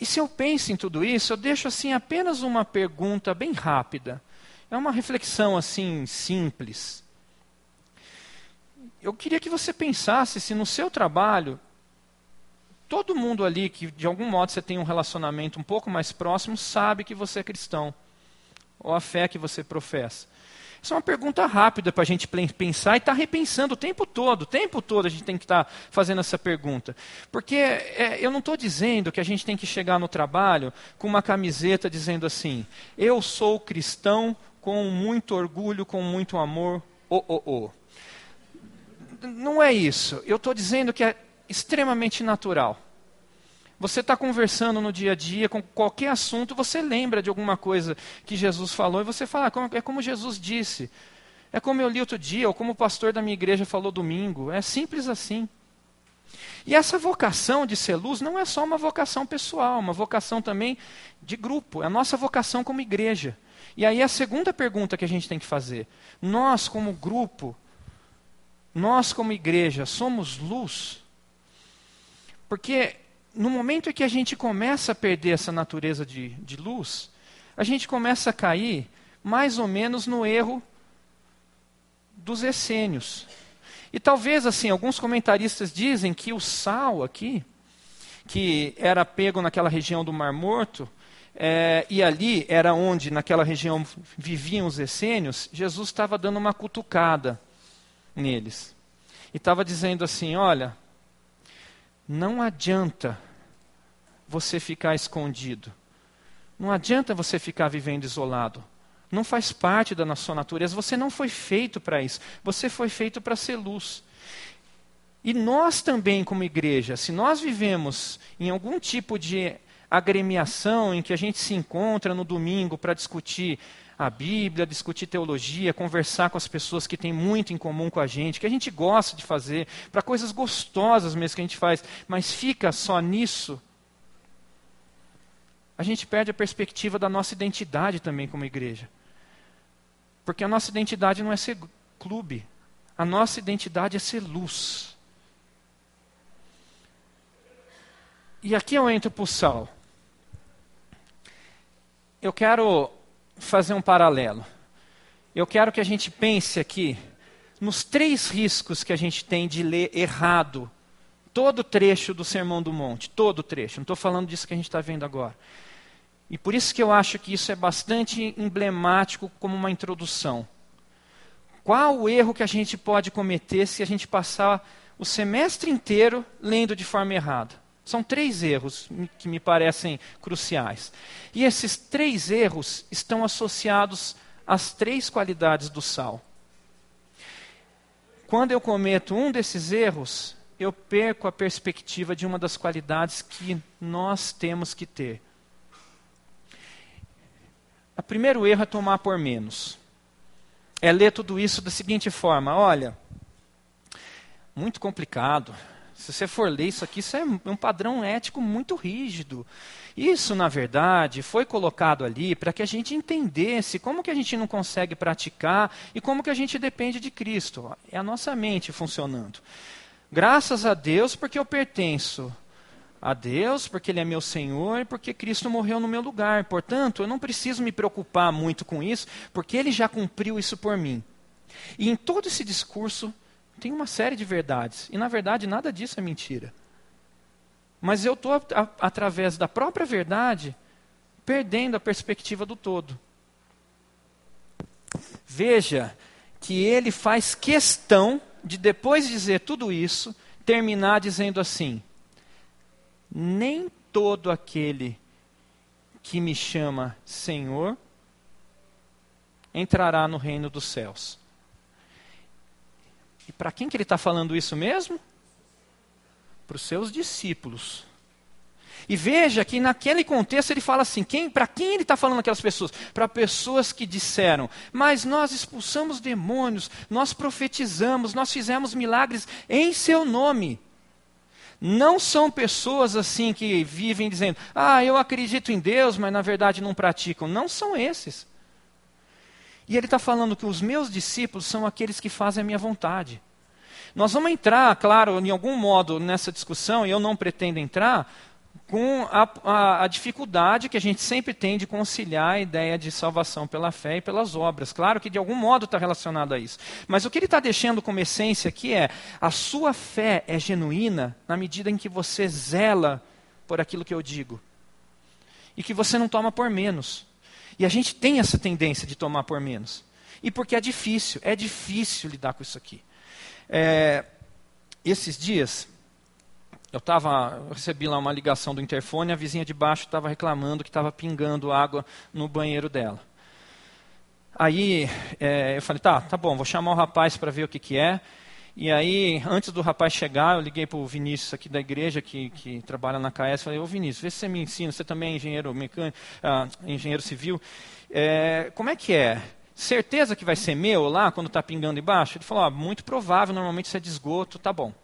E se eu penso em tudo isso, eu deixo assim apenas uma pergunta bem rápida. É uma reflexão assim simples. Eu queria que você pensasse se no seu trabalho todo mundo ali que de algum modo você tem um relacionamento um pouco mais próximo sabe que você é cristão, ou a fé que você professa. Isso é uma pergunta rápida para a gente pensar e estar tá repensando o tempo todo. O tempo todo a gente tem que estar tá fazendo essa pergunta. Porque é, eu não estou dizendo que a gente tem que chegar no trabalho com uma camiseta dizendo assim: eu sou cristão com muito orgulho, com muito amor, oh, oh, oh. Não é isso. Eu estou dizendo que é extremamente natural. Você está conversando no dia a dia com qualquer assunto, você lembra de alguma coisa que Jesus falou e você fala, ah, é como Jesus disse. É como eu li outro dia, ou como o pastor da minha igreja falou domingo. É simples assim. E essa vocação de ser luz não é só uma vocação pessoal, uma vocação também de grupo. É a nossa vocação como igreja. E aí a segunda pergunta que a gente tem que fazer: nós, como grupo, nós, como igreja, somos luz? Porque no momento em que a gente começa a perder essa natureza de, de luz, a gente começa a cair mais ou menos no erro dos essênios. E talvez, assim, alguns comentaristas dizem que o sal aqui, que era pego naquela região do Mar Morto, é, e ali era onde, naquela região, viviam os essênios, Jesus estava dando uma cutucada neles. E estava dizendo assim: olha, não adianta você ficar escondido. Não adianta você ficar vivendo isolado. Não faz parte da sua natureza. Você não foi feito para isso. Você foi feito para ser luz. E nós também, como igreja, se nós vivemos em algum tipo de agremiação em que a gente se encontra no domingo para discutir a Bíblia, discutir teologia, conversar com as pessoas que têm muito em comum com a gente, que a gente gosta de fazer, para coisas gostosas mesmo que a gente faz, mas fica só nisso, a gente perde a perspectiva da nossa identidade também como igreja. Porque a nossa identidade não é ser clube, a nossa identidade é ser luz. E aqui eu entro para o sal. Eu quero fazer um paralelo. Eu quero que a gente pense aqui nos três riscos que a gente tem de ler errado todo o trecho do Sermão do Monte, todo o trecho. Não estou falando disso que a gente está vendo agora. E por isso que eu acho que isso é bastante emblemático como uma introdução. Qual o erro que a gente pode cometer se a gente passar o semestre inteiro lendo de forma errada? São três erros que me parecem cruciais. E esses três erros estão associados às três qualidades do sal. Quando eu cometo um desses erros, eu perco a perspectiva de uma das qualidades que nós temos que ter. O primeiro erro é tomar por menos. É ler tudo isso da seguinte forma: olha, muito complicado, se você for ler isso aqui, isso é um padrão ético muito rígido. Isso, na verdade, foi colocado ali para que a gente entendesse como que a gente não consegue praticar e como que a gente depende de Cristo. É a nossa mente funcionando. Graças a Deus, porque eu pertenço a Deus, porque Ele é meu Senhor e porque Cristo morreu no meu lugar. Portanto, eu não preciso me preocupar muito com isso, porque Ele já cumpriu isso por mim. E em todo esse discurso, tem uma série de verdades. E na verdade nada disso é mentira. Mas eu estou, através da própria verdade, perdendo a perspectiva do todo. Veja que ele faz questão de, depois de dizer tudo isso, terminar dizendo assim: Nem todo aquele que me chama Senhor entrará no reino dos céus. E para quem que ele está falando isso mesmo? Para os seus discípulos. E veja que naquele contexto ele fala assim: quem, para quem ele está falando aquelas pessoas? Para pessoas que disseram, mas nós expulsamos demônios, nós profetizamos, nós fizemos milagres em seu nome. Não são pessoas assim que vivem dizendo, ah, eu acredito em Deus, mas na verdade não praticam. Não são esses. E ele está falando que os meus discípulos são aqueles que fazem a minha vontade. Nós vamos entrar, claro, em algum modo nessa discussão, e eu não pretendo entrar, com a, a, a, dificuldade que a gente sempre tem de conciliar a ideia de salvação pela fé e pelas obras. Claro que de algum modo está relacionado a isso. Mas o que ele está deixando como essência aqui é: a sua fé é genuína na medida em que você zela por aquilo que eu digo. E que você não toma por menos. E a gente tem essa tendência de tomar por menos. E porque é difícil, é difícil lidar com isso aqui. É, esses dias, eu, tava, eu recebi lá uma ligação do interfone, a vizinha de baixo estava reclamando que estava pingando água no banheiro dela. Aí é, eu falei, tá, tá bom, vou chamar o rapaz para ver o que, que é. E aí, antes do rapaz chegar, eu liguei para o Vinícius aqui da igreja, que, que trabalha na KS, falei, ô Vinícius, vê se você me ensina, você também é engenheiro mecânico, ah, engenheiro civil. É, como é que é? Certeza que vai ser meu lá, quando está pingando embaixo? Ele falou, ah, muito provável, normalmente isso é de esgoto, tá bom.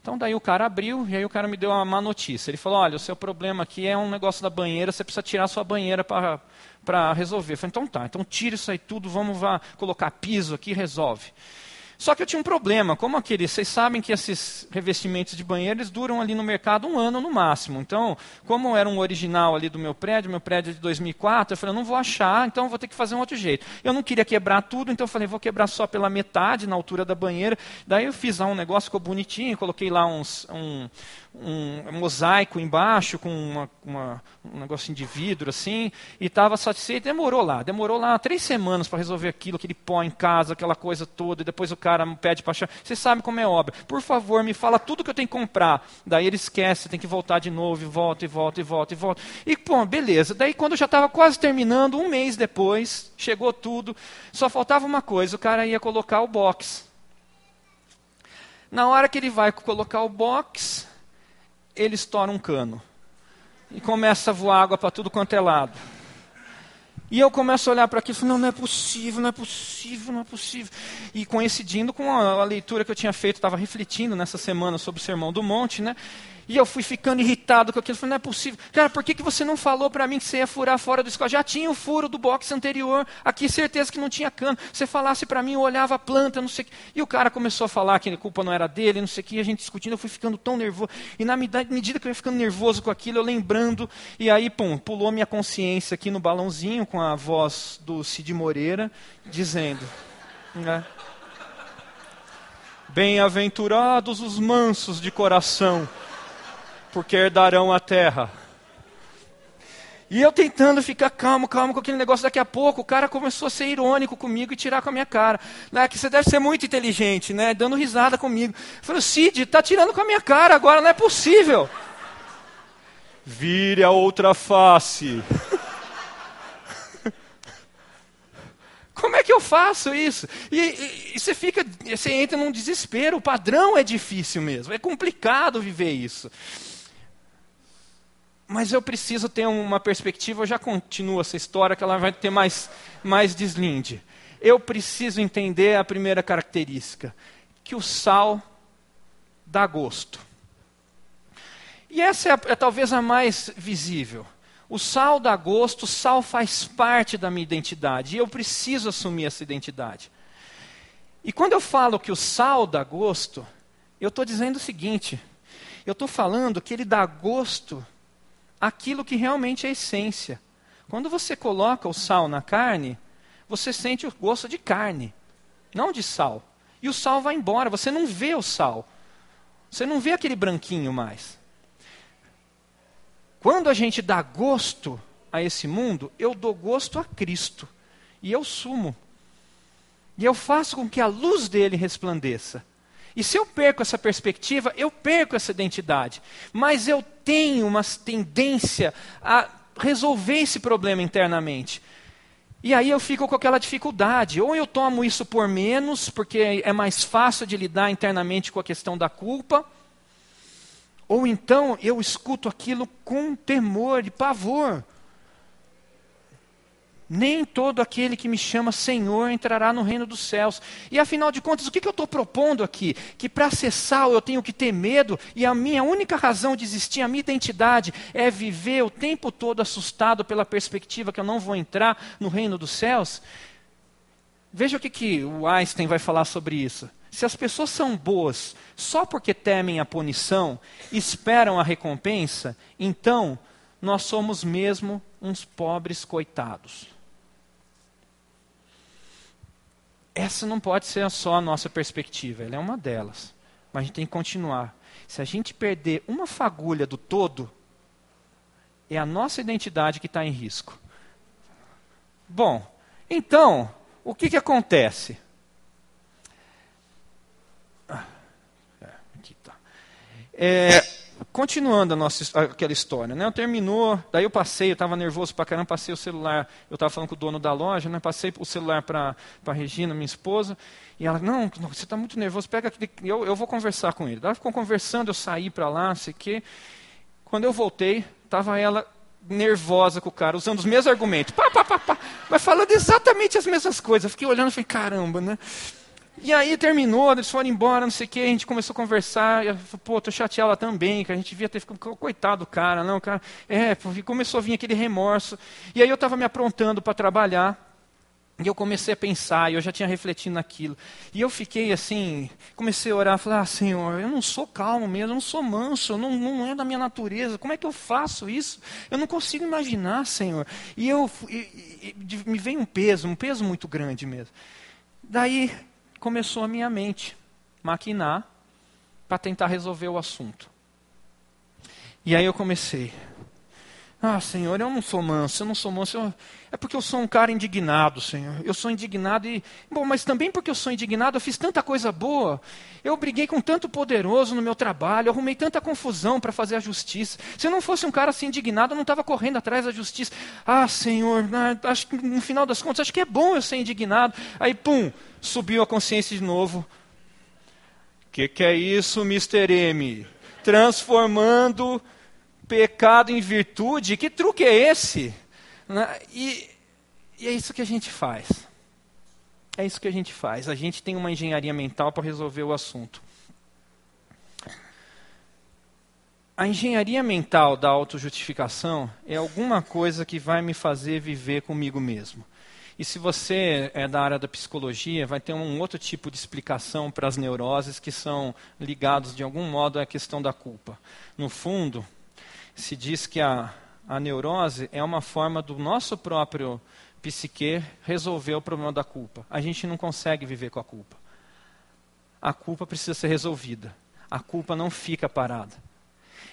Então daí o cara abriu e aí o cara me deu uma má notícia. Ele falou, olha, o seu problema aqui é um negócio da banheira, você precisa tirar a sua banheira para resolver. Eu falei, então tá, então tira isso aí tudo, vamos vá, colocar piso aqui resolve. Só que eu tinha um problema, como aqueles, vocês sabem que esses revestimentos de banheiro eles duram ali no mercado um ano no máximo. Então, como era um original ali do meu prédio, meu prédio é de 2004, eu falei, eu não vou achar, então vou ter que fazer um outro jeito. Eu não queria quebrar tudo, então eu falei, vou quebrar só pela metade, na altura da banheira. Daí eu fiz lá um negócio, ficou bonitinho, coloquei lá uns, um, um mosaico embaixo com uma, uma, um negocinho de vidro assim, e estava satisfeito. Demorou lá, demorou lá três semanas para resolver aquilo, aquele pó em casa, aquela coisa toda, e depois o cara pede para achar. Você sabe como é obra. Por favor, me fala tudo que eu tenho que comprar. Daí ele esquece, tem que voltar de novo, e volta, e volta, e volta, e volta. E, pô, beleza. Daí quando eu já estava quase terminando, um mês depois, chegou tudo, só faltava uma coisa, o cara ia colocar o box. Na hora que ele vai colocar o box, ele estoura um cano. E começa a voar água para tudo quanto é lado. E eu começo a olhar para aquilo e falo, não, não é possível, não é possível, não é possível. E coincidindo com a, a leitura que eu tinha feito, estava refletindo nessa semana sobre o Sermão do Monte, né? E eu fui ficando irritado com aquilo. Falei, não é possível. Cara, por que, que você não falou para mim que você ia furar fora do escola? Já tinha o furo do box anterior. Aqui, certeza que não tinha cano. Você falasse para mim, eu olhava a planta, não sei o que. E o cara começou a falar que a culpa não era dele, não sei o que. E a gente discutindo, eu fui ficando tão nervoso. E na medida que eu ia ficando nervoso com aquilo, eu lembrando. E aí, pum, pulou minha consciência aqui no balãozinho com a voz do Cid Moreira, dizendo. Né? Bem-aventurados os mansos de coração porque herdarão a terra. E eu tentando ficar calmo, calmo com aquele negócio, daqui a pouco o cara começou a ser irônico comigo e tirar com a minha cara. Né? Que você deve ser muito inteligente, né? Dando risada comigo. Eu falei, Cid, tá tirando com a minha cara agora, não é possível. Vire a outra face. Como é que eu faço isso? E, e, e, você fica, você entra num desespero. O padrão é difícil mesmo. É complicado viver isso. Mas eu preciso ter uma perspectiva, eu já continuo essa história, que ela vai ter mais, mais deslinde. Eu preciso entender a primeira característica, que o sal dá gosto. E essa é, a, é talvez a mais visível. O sal dá gosto, o sal faz parte da minha identidade, e eu preciso assumir essa identidade. E quando eu falo que o sal dá gosto, eu estou dizendo o seguinte: eu estou falando que ele dá gosto aquilo que realmente é essência. Quando você coloca o sal na carne, você sente o gosto de carne, não de sal. E o sal vai embora, você não vê o sal. Você não vê aquele branquinho mais. Quando a gente dá gosto a esse mundo, eu dou gosto a Cristo. E eu sumo. E eu faço com que a luz dele resplandeça. E se eu perco essa perspectiva, eu perco essa identidade. Mas eu tenho uma tendência a resolver esse problema internamente. E aí eu fico com aquela dificuldade. Ou eu tomo isso por menos, porque é mais fácil de lidar internamente com a questão da culpa. Ou então eu escuto aquilo com temor e pavor. Nem todo aquele que me chama Senhor entrará no reino dos céus. E afinal de contas, o que, que eu estou propondo aqui? Que para acessar eu tenho que ter medo, e a minha única razão de existir, a minha identidade, é viver o tempo todo assustado pela perspectiva que eu não vou entrar no reino dos céus? Veja o que, que o Einstein vai falar sobre isso. Se as pessoas são boas só porque temem a punição, esperam a recompensa, então nós somos mesmo uns pobres coitados. Essa não pode ser só a nossa perspectiva, ela é uma delas. Mas a gente tem que continuar. Se a gente perder uma fagulha do todo, é a nossa identidade que está em risco. Bom, então, o que, que acontece? Ah, é, aqui tá. É, continuando a nossa, aquela história, né? Eu terminou, daí eu passei, eu estava nervoso pra caramba, passei o celular, eu estava falando com o dono da loja, né? Passei o celular para a Regina, minha esposa, e ela, não, você está muito nervoso, pega aquele, eu, eu vou conversar com ele. Ela ficou conversando, eu saí para lá, não sei o quê. Quando eu voltei, estava ela nervosa com o cara, usando os mesmos argumentos, pá, pá, pá, pá, mas falando exatamente as mesmas coisas. Eu fiquei olhando e falei, caramba, né? E aí terminou, eles foram embora, não sei o quê, a gente começou a conversar, eu pô, tô chateado também, que a gente devia ter ficado, coitado do cara, não, cara, é, começou a vir aquele remorso. E aí eu estava me aprontando para trabalhar, e eu comecei a pensar, e eu já tinha refletido naquilo. E eu fiquei assim, comecei a orar, falei, ah, Senhor, eu não sou calmo mesmo, eu não sou manso, não, não é da minha natureza, como é que eu faço isso? Eu não consigo imaginar, Senhor. E eu, e, e, me veio um peso, um peso muito grande mesmo. Daí começou a minha mente maquinar para tentar resolver o assunto. E aí eu comecei, ah, Senhor, eu não sou manso, eu não sou manso. Eu... É porque eu sou um cara indignado, Senhor. Eu sou indignado e. Bom, mas também porque eu sou indignado, eu fiz tanta coisa boa. Eu briguei com tanto poderoso no meu trabalho, eu arrumei tanta confusão para fazer a justiça. Se eu não fosse um cara assim indignado, eu não estava correndo atrás da justiça. Ah, Senhor, acho que no final das contas, acho que é bom eu ser indignado. Aí, pum, subiu a consciência de novo. O que, que é isso, Mr. M? Transformando pecado em virtude, que truque é esse? Né? E, e é isso que a gente faz. É isso que a gente faz. A gente tem uma engenharia mental para resolver o assunto. A engenharia mental da autojustificação é alguma coisa que vai me fazer viver comigo mesmo. E se você é da área da psicologia, vai ter um outro tipo de explicação para as neuroses que são ligados de algum modo à questão da culpa. No fundo, se diz que a, a neurose é uma forma do nosso próprio psique resolver o problema da culpa. A gente não consegue viver com a culpa. A culpa precisa ser resolvida. A culpa não fica parada.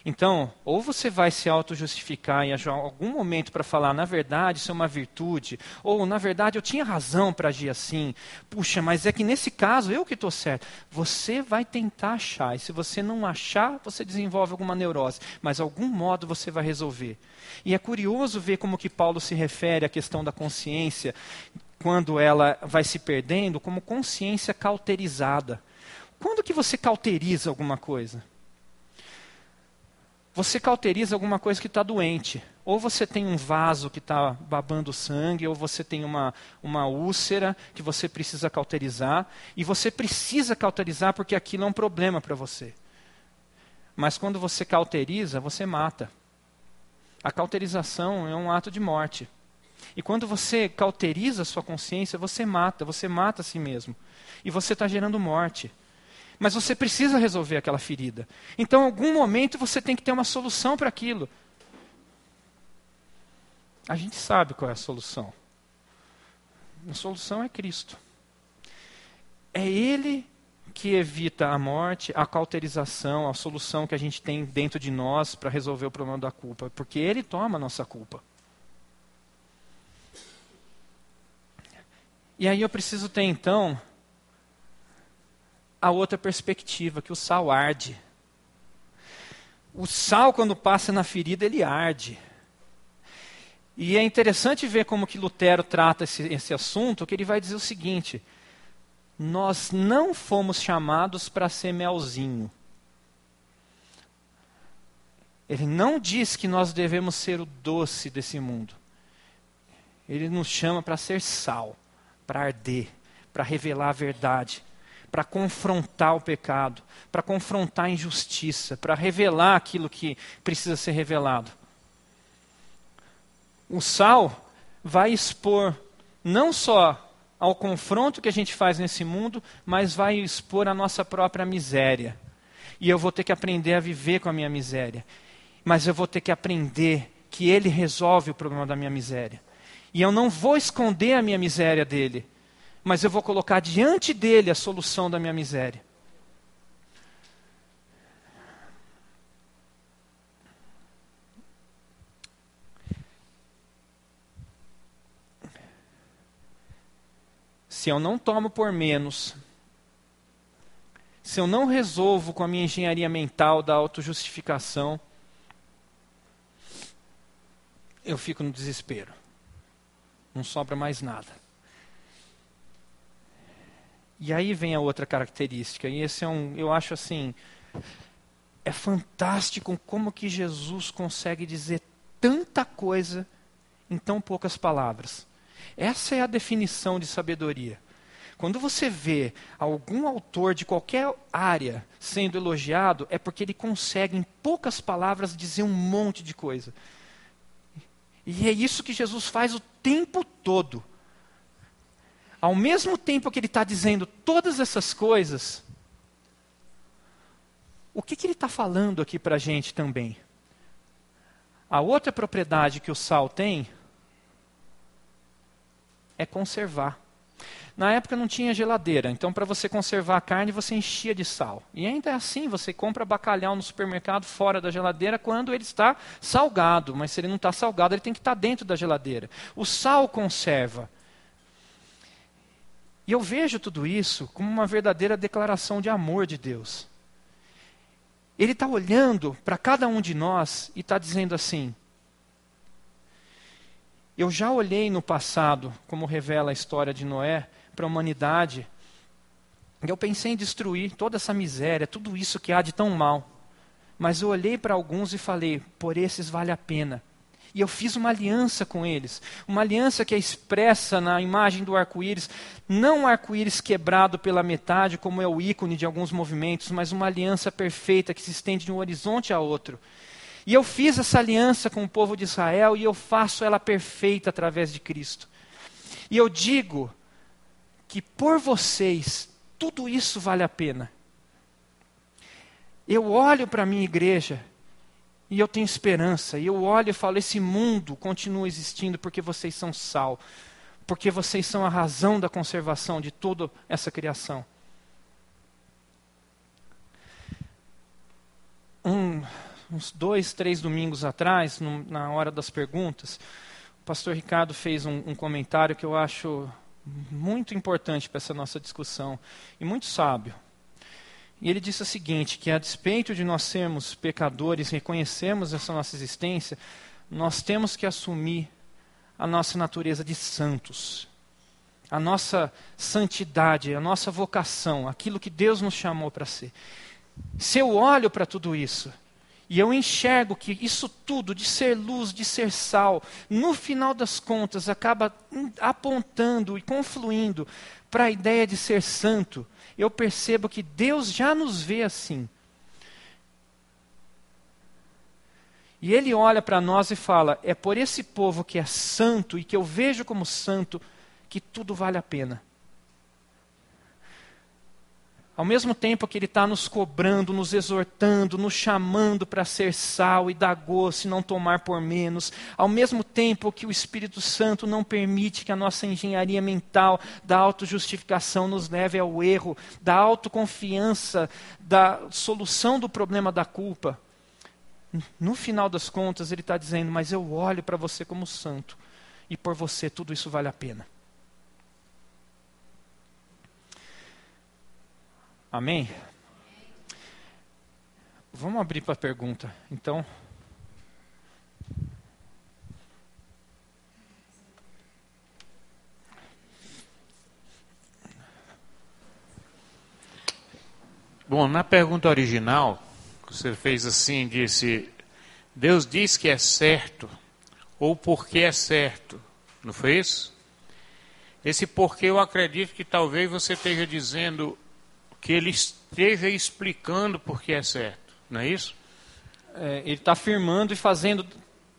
Então, ou você vai se auto-justificar em algum momento para falar, na verdade, isso é uma virtude, ou na verdade eu tinha razão para agir assim. Puxa, mas é que nesse caso eu que estou certo. Você vai tentar achar, e se você não achar, você desenvolve alguma neurose, mas algum modo você vai resolver. E é curioso ver como que Paulo se refere à questão da consciência, quando ela vai se perdendo, como consciência cauterizada. Quando que você cauteriza alguma coisa? Você cauteriza alguma coisa que está doente. Ou você tem um vaso que está babando sangue, ou você tem uma, uma úlcera que você precisa cauterizar. E você precisa cauterizar porque aquilo é um problema para você. Mas quando você cauteriza, você mata. A cauterização é um ato de morte. E quando você cauteriza a sua consciência, você mata, você mata a si mesmo. E você está gerando morte. Mas você precisa resolver aquela ferida. Então, em algum momento, você tem que ter uma solução para aquilo. A gente sabe qual é a solução. A solução é Cristo. É Ele que evita a morte, a cauterização, a solução que a gente tem dentro de nós para resolver o problema da culpa. Porque Ele toma a nossa culpa. E aí eu preciso ter, então, a outra perspectiva, que o sal arde. O sal, quando passa na ferida, ele arde. E é interessante ver como que Lutero trata esse, esse assunto, que ele vai dizer o seguinte: nós não fomos chamados para ser melzinho. Ele não diz que nós devemos ser o doce desse mundo. Ele nos chama para ser sal, para arder, para revelar a verdade para confrontar o pecado, para confrontar a injustiça, para revelar aquilo que precisa ser revelado. O sal vai expor não só ao confronto que a gente faz nesse mundo, mas vai expor a nossa própria miséria. E eu vou ter que aprender a viver com a minha miséria. Mas eu vou ter que aprender que Ele resolve o problema da minha miséria. E eu não vou esconder a minha miséria dele mas eu vou colocar diante dele a solução da minha miséria. se eu não tomo por menos, se eu não resolvo com a minha engenharia mental da autojustificação, eu fico no desespero. Não sobra mais nada. E aí vem a outra característica, e esse é um, eu acho assim, é fantástico como que Jesus consegue dizer tanta coisa em tão poucas palavras. Essa é a definição de sabedoria. Quando você vê algum autor de qualquer área sendo elogiado, é porque ele consegue, em poucas palavras, dizer um monte de coisa. E é isso que Jesus faz o tempo todo. Ao mesmo tempo que ele está dizendo todas essas coisas, o que, que ele está falando aqui para a gente também? A outra propriedade que o sal tem é conservar. Na época não tinha geladeira, então para você conservar a carne você enchia de sal. E ainda é assim, você compra bacalhau no supermercado fora da geladeira quando ele está salgado, mas se ele não está salgado, ele tem que estar tá dentro da geladeira. O sal conserva. E eu vejo tudo isso como uma verdadeira declaração de amor de Deus. Ele está olhando para cada um de nós e está dizendo assim: Eu já olhei no passado, como revela a história de Noé, para a humanidade. Eu pensei em destruir toda essa miséria, tudo isso que há de tão mal. Mas eu olhei para alguns e falei: por esses vale a pena. E eu fiz uma aliança com eles. Uma aliança que é expressa na imagem do arco-íris. Não um arco-íris quebrado pela metade, como é o ícone de alguns movimentos, mas uma aliança perfeita que se estende de um horizonte a outro. E eu fiz essa aliança com o povo de Israel e eu faço ela perfeita através de Cristo. E eu digo que por vocês tudo isso vale a pena. Eu olho para a minha igreja e eu tenho esperança. E eu olho e falo: esse mundo continua existindo porque vocês são sal, porque vocês são a razão da conservação de toda essa criação. Um, uns dois, três domingos atrás, no, na hora das perguntas, o pastor Ricardo fez um, um comentário que eu acho muito importante para essa nossa discussão e muito sábio. E ele disse o seguinte: que a despeito de nós sermos pecadores, reconhecemos essa nossa existência, nós temos que assumir a nossa natureza de santos, a nossa santidade, a nossa vocação, aquilo que Deus nos chamou para ser. Se eu olho para tudo isso, e eu enxergo que isso tudo, de ser luz, de ser sal, no final das contas acaba apontando e confluindo para a ideia de ser santo. Eu percebo que Deus já nos vê assim. E Ele olha para nós e fala: é por esse povo que é santo e que eu vejo como santo que tudo vale a pena. Ao mesmo tempo que Ele está nos cobrando, nos exortando, nos chamando para ser sal e dar gosto e não tomar por menos, ao mesmo tempo que o Espírito Santo não permite que a nossa engenharia mental da autojustificação nos leve ao erro, da autoconfiança, da solução do problema da culpa, no final das contas Ele está dizendo: Mas eu olho para você como santo, e por você tudo isso vale a pena. Amém? Vamos abrir para a pergunta. Então. Bom, na pergunta original, você fez assim, disse, Deus diz que é certo, ou porque é certo, não foi isso? Esse porque eu acredito que talvez você esteja dizendo que ele esteja explicando por que é certo, não é isso? É, ele está afirmando e fazendo,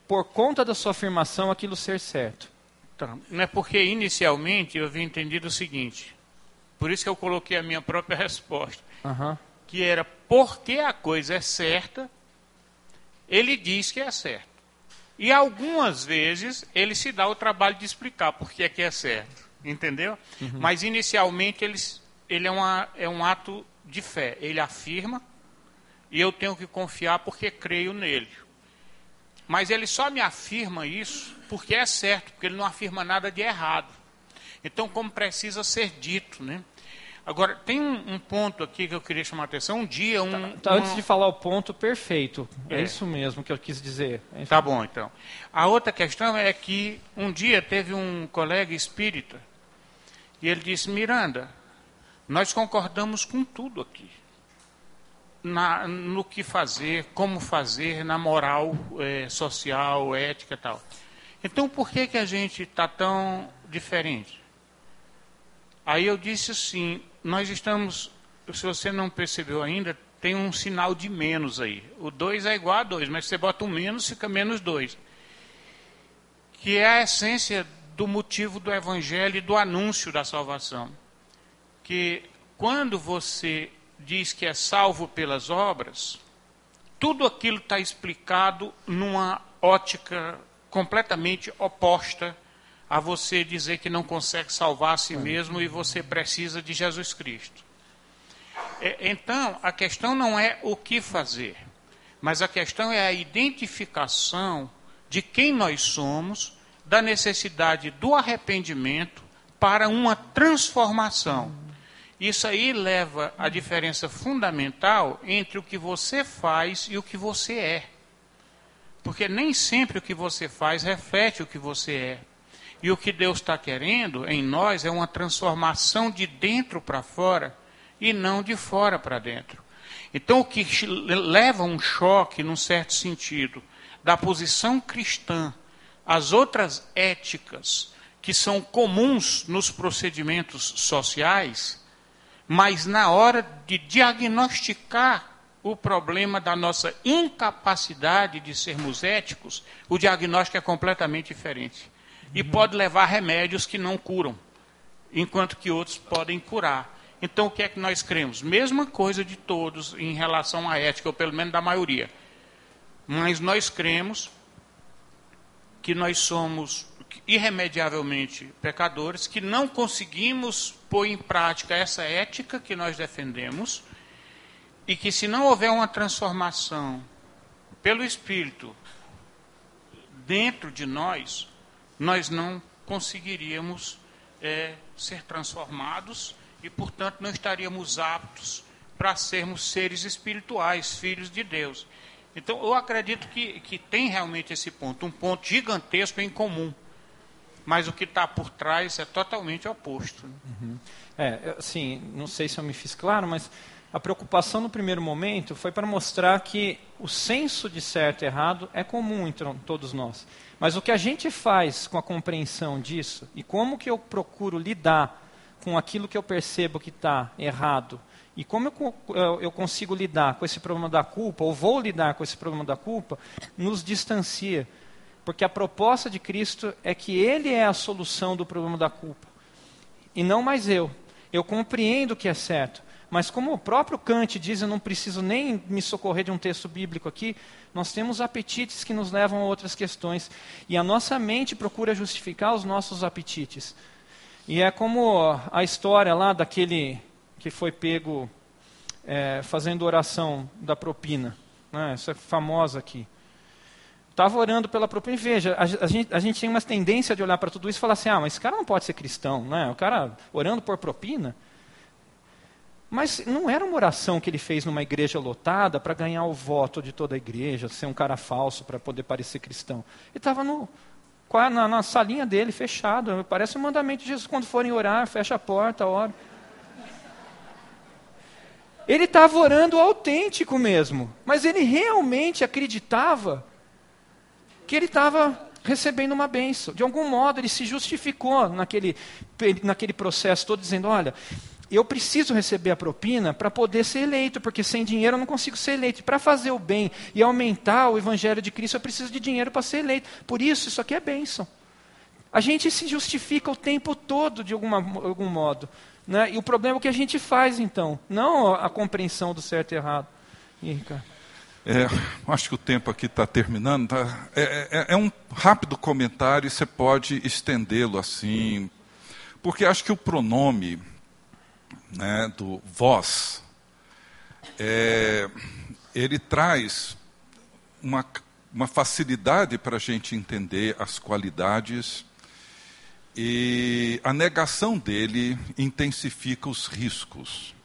por conta da sua afirmação, aquilo ser certo. Tá. Não é porque inicialmente eu havia entendido o seguinte, por isso que eu coloquei a minha própria resposta, uhum. que era porque a coisa é certa, ele diz que é certo. E algumas vezes ele se dá o trabalho de explicar por que é que é certo, entendeu? Uhum. Mas inicialmente eles ele é, uma, é um ato de fé. Ele afirma e eu tenho que confiar porque creio nele. Mas ele só me afirma isso porque é certo, porque ele não afirma nada de errado. Então, como precisa ser dito, né? Agora, tem um, um, ponto aqui que eu queria chamar a atenção. Um dia, um. Tá, tá, antes de falar o ponto, perfeito. É. é. isso mesmo que eu quis dizer. Enfim. Tá bom, então. A outra questão é que um dia teve um colega espírita e ele disse: Miranda, nós concordamos com tudo aqui. Na, no que fazer, como fazer, na moral é, social, ética e tal. Então, por que, que a gente está tão diferente? Aí eu disse assim: nós estamos, se você não percebeu ainda, tem um sinal de menos aí. O 2 é igual a 2, mas você bota um menos, fica menos 2. Que é a essência do motivo do evangelho e do anúncio da salvação. Que quando você diz que é salvo pelas obras, tudo aquilo está explicado numa ótica completamente oposta a você dizer que não consegue salvar a si mesmo e você precisa de Jesus Cristo. É, então, a questão não é o que fazer, mas a questão é a identificação de quem nós somos, da necessidade do arrependimento para uma transformação. Isso aí leva à diferença fundamental entre o que você faz e o que você é. Porque nem sempre o que você faz reflete o que você é. E o que Deus está querendo em nós é uma transformação de dentro para fora e não de fora para dentro. Então, o que leva um choque, num certo sentido, da posição cristã às outras éticas que são comuns nos procedimentos sociais, mas na hora de diagnosticar o problema da nossa incapacidade de sermos éticos, o diagnóstico é completamente diferente e pode levar remédios que não curam, enquanto que outros podem curar. Então, o que é que nós cremos? Mesma coisa de todos em relação à ética, ou pelo menos da maioria. Mas nós cremos que nós somos irremediavelmente pecadores, que não conseguimos pôr em prática essa ética que nós defendemos, e que se não houver uma transformação pelo Espírito dentro de nós, nós não conseguiríamos é, ser transformados e, portanto, não estaríamos aptos para sermos seres espirituais, filhos de Deus. Então, eu acredito que, que tem realmente esse ponto, um ponto gigantesco em comum. Mas o que está por trás é totalmente oposto. Uhum. É, assim, não sei se eu me fiz claro, mas a preocupação no primeiro momento foi para mostrar que o senso de certo e errado é comum entre todos nós. Mas o que a gente faz com a compreensão disso e como que eu procuro lidar com aquilo que eu percebo que está errado e como eu, eu, consigo lidar com esse problema da culpa, ou vou lidar com esse problema da culpa, nos distancia. Porque a proposta de Cristo é que Ele é a solução do problema da culpa. E não mais eu. Eu compreendo o que é certo. Mas como o próprio Kant diz, eu não preciso nem me socorrer de um texto bíblico aqui, nós temos apetites que nos levam a outras questões. E a nossa mente procura justificar os nossos apetites. E é como a história lá daquele que foi pego é, fazendo oração da propina. Né? Essa é famosa aqui. Estava orando pela propina. Veja, a, a, gente, a gente tem uma tendência de olhar para tudo isso e falar assim: ah, mas esse cara não pode ser cristão. Né? O cara orando por propina. Mas não era uma oração que ele fez numa igreja lotada para ganhar o voto de toda a igreja, ser um cara falso para poder parecer cristão. Ele estava na, na salinha dele, fechado. Parece um mandamento de Jesus: quando forem orar, fecha a porta, ora. Ele estava orando autêntico mesmo, mas ele realmente acreditava que ele estava recebendo uma benção. De algum modo, ele se justificou naquele, naquele processo todo, dizendo: Olha, eu preciso receber a propina para poder ser eleito, porque sem dinheiro eu não consigo ser eleito. Para fazer o bem e aumentar o evangelho de Cristo, eu preciso de dinheiro para ser eleito. Por isso, isso aqui é bênção. A gente se justifica o tempo todo, de alguma, algum modo. Né? E o problema é o que a gente faz, então, não a compreensão do certo e errado. E, é, acho que o tempo aqui está terminando. Tá? É, é, é um rápido comentário e você pode estendê-lo assim. Porque acho que o pronome né, do vós, é, ele traz uma, uma facilidade para a gente entender as qualidades e a negação dele intensifica os riscos.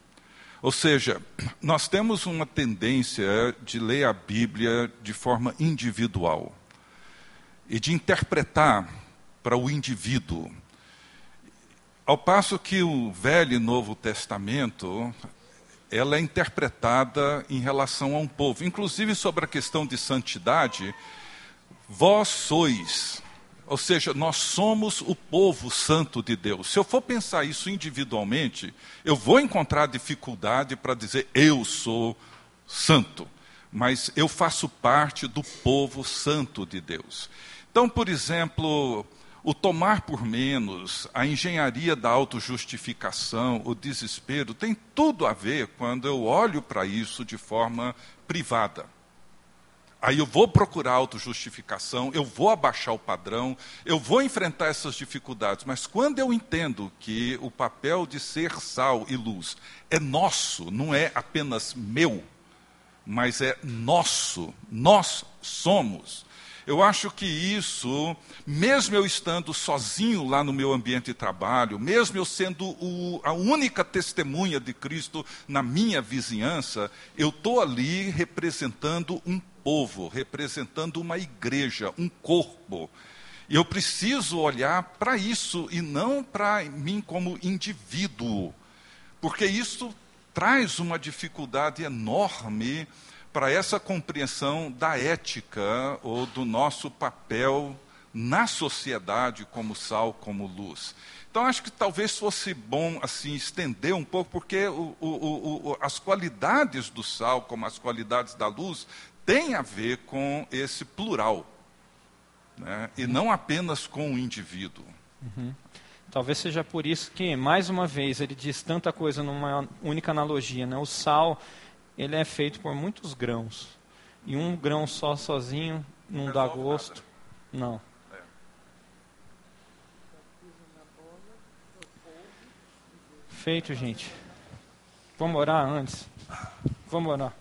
Ou seja, nós temos uma tendência de ler a Bíblia de forma individual e de interpretar para o indivíduo. Ao passo que o Velho e Novo Testamento, ela é interpretada em relação a um povo. Inclusive sobre a questão de santidade, vós sois, ou seja, nós somos o povo santo de Deus. Se eu for pensar isso individualmente, eu vou encontrar dificuldade para dizer eu sou santo, mas eu faço parte do povo santo de Deus. Então, por exemplo, o tomar por menos, a engenharia da autojustificação, o desespero, tem tudo a ver quando eu olho para isso de forma privada. Aí eu vou procurar autojustificação, eu vou abaixar o padrão, eu vou enfrentar essas dificuldades, mas quando eu entendo que o papel de ser sal e luz é nosso, não é apenas meu, mas é nosso, nós somos eu acho que isso, mesmo eu estando sozinho lá no meu ambiente de trabalho, mesmo eu sendo o, a única testemunha de Cristo na minha vizinhança, eu estou ali representando um povo, representando uma igreja, um corpo. E eu preciso olhar para isso e não para mim como indivíduo, porque isso traz uma dificuldade enorme para essa compreensão da ética ou do nosso papel na sociedade como sal, como luz. Então acho que talvez fosse bom assim estender um pouco, porque o, o, o, as qualidades do sal, como as qualidades da luz, têm a ver com esse plural, né? e não apenas com o indivíduo. Uhum. Talvez seja por isso que, mais uma vez, ele diz tanta coisa numa única analogia. Né? O sal ele é feito por muitos grãos. E um grão só sozinho não dá gosto. Nada. Não. É. Feito, gente. Vamos orar antes. Vamos orar.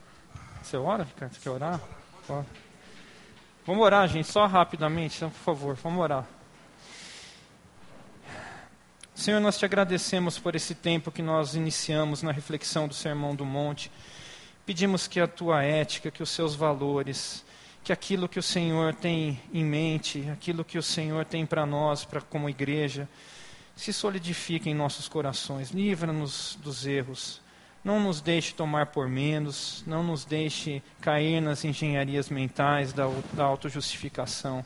Você ora, Ricardo? Você quer orar? Ora. Vamos orar, gente, só rapidamente, por favor. Vamos orar. Senhor, nós te agradecemos por esse tempo que nós iniciamos na reflexão do Sermão do Monte. Pedimos que a tua ética, que os seus valores, que aquilo que o Senhor tem em mente, aquilo que o Senhor tem para nós, para como igreja, se solidifique em nossos corações. Livra-nos dos erros. Não nos deixe tomar por menos, não nos deixe cair nas engenharias mentais da, da autojustificação.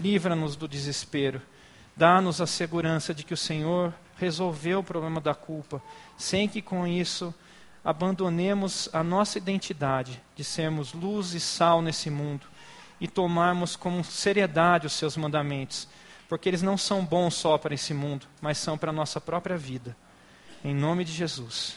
Livra-nos do desespero. Dá-nos a segurança de que o Senhor resolveu o problema da culpa, sem que com isso abandonemos a nossa identidade de sermos luz e sal nesse mundo e tomarmos com seriedade os seus mandamentos, porque eles não são bons só para esse mundo, mas são para a nossa própria vida. Em nome de Jesus.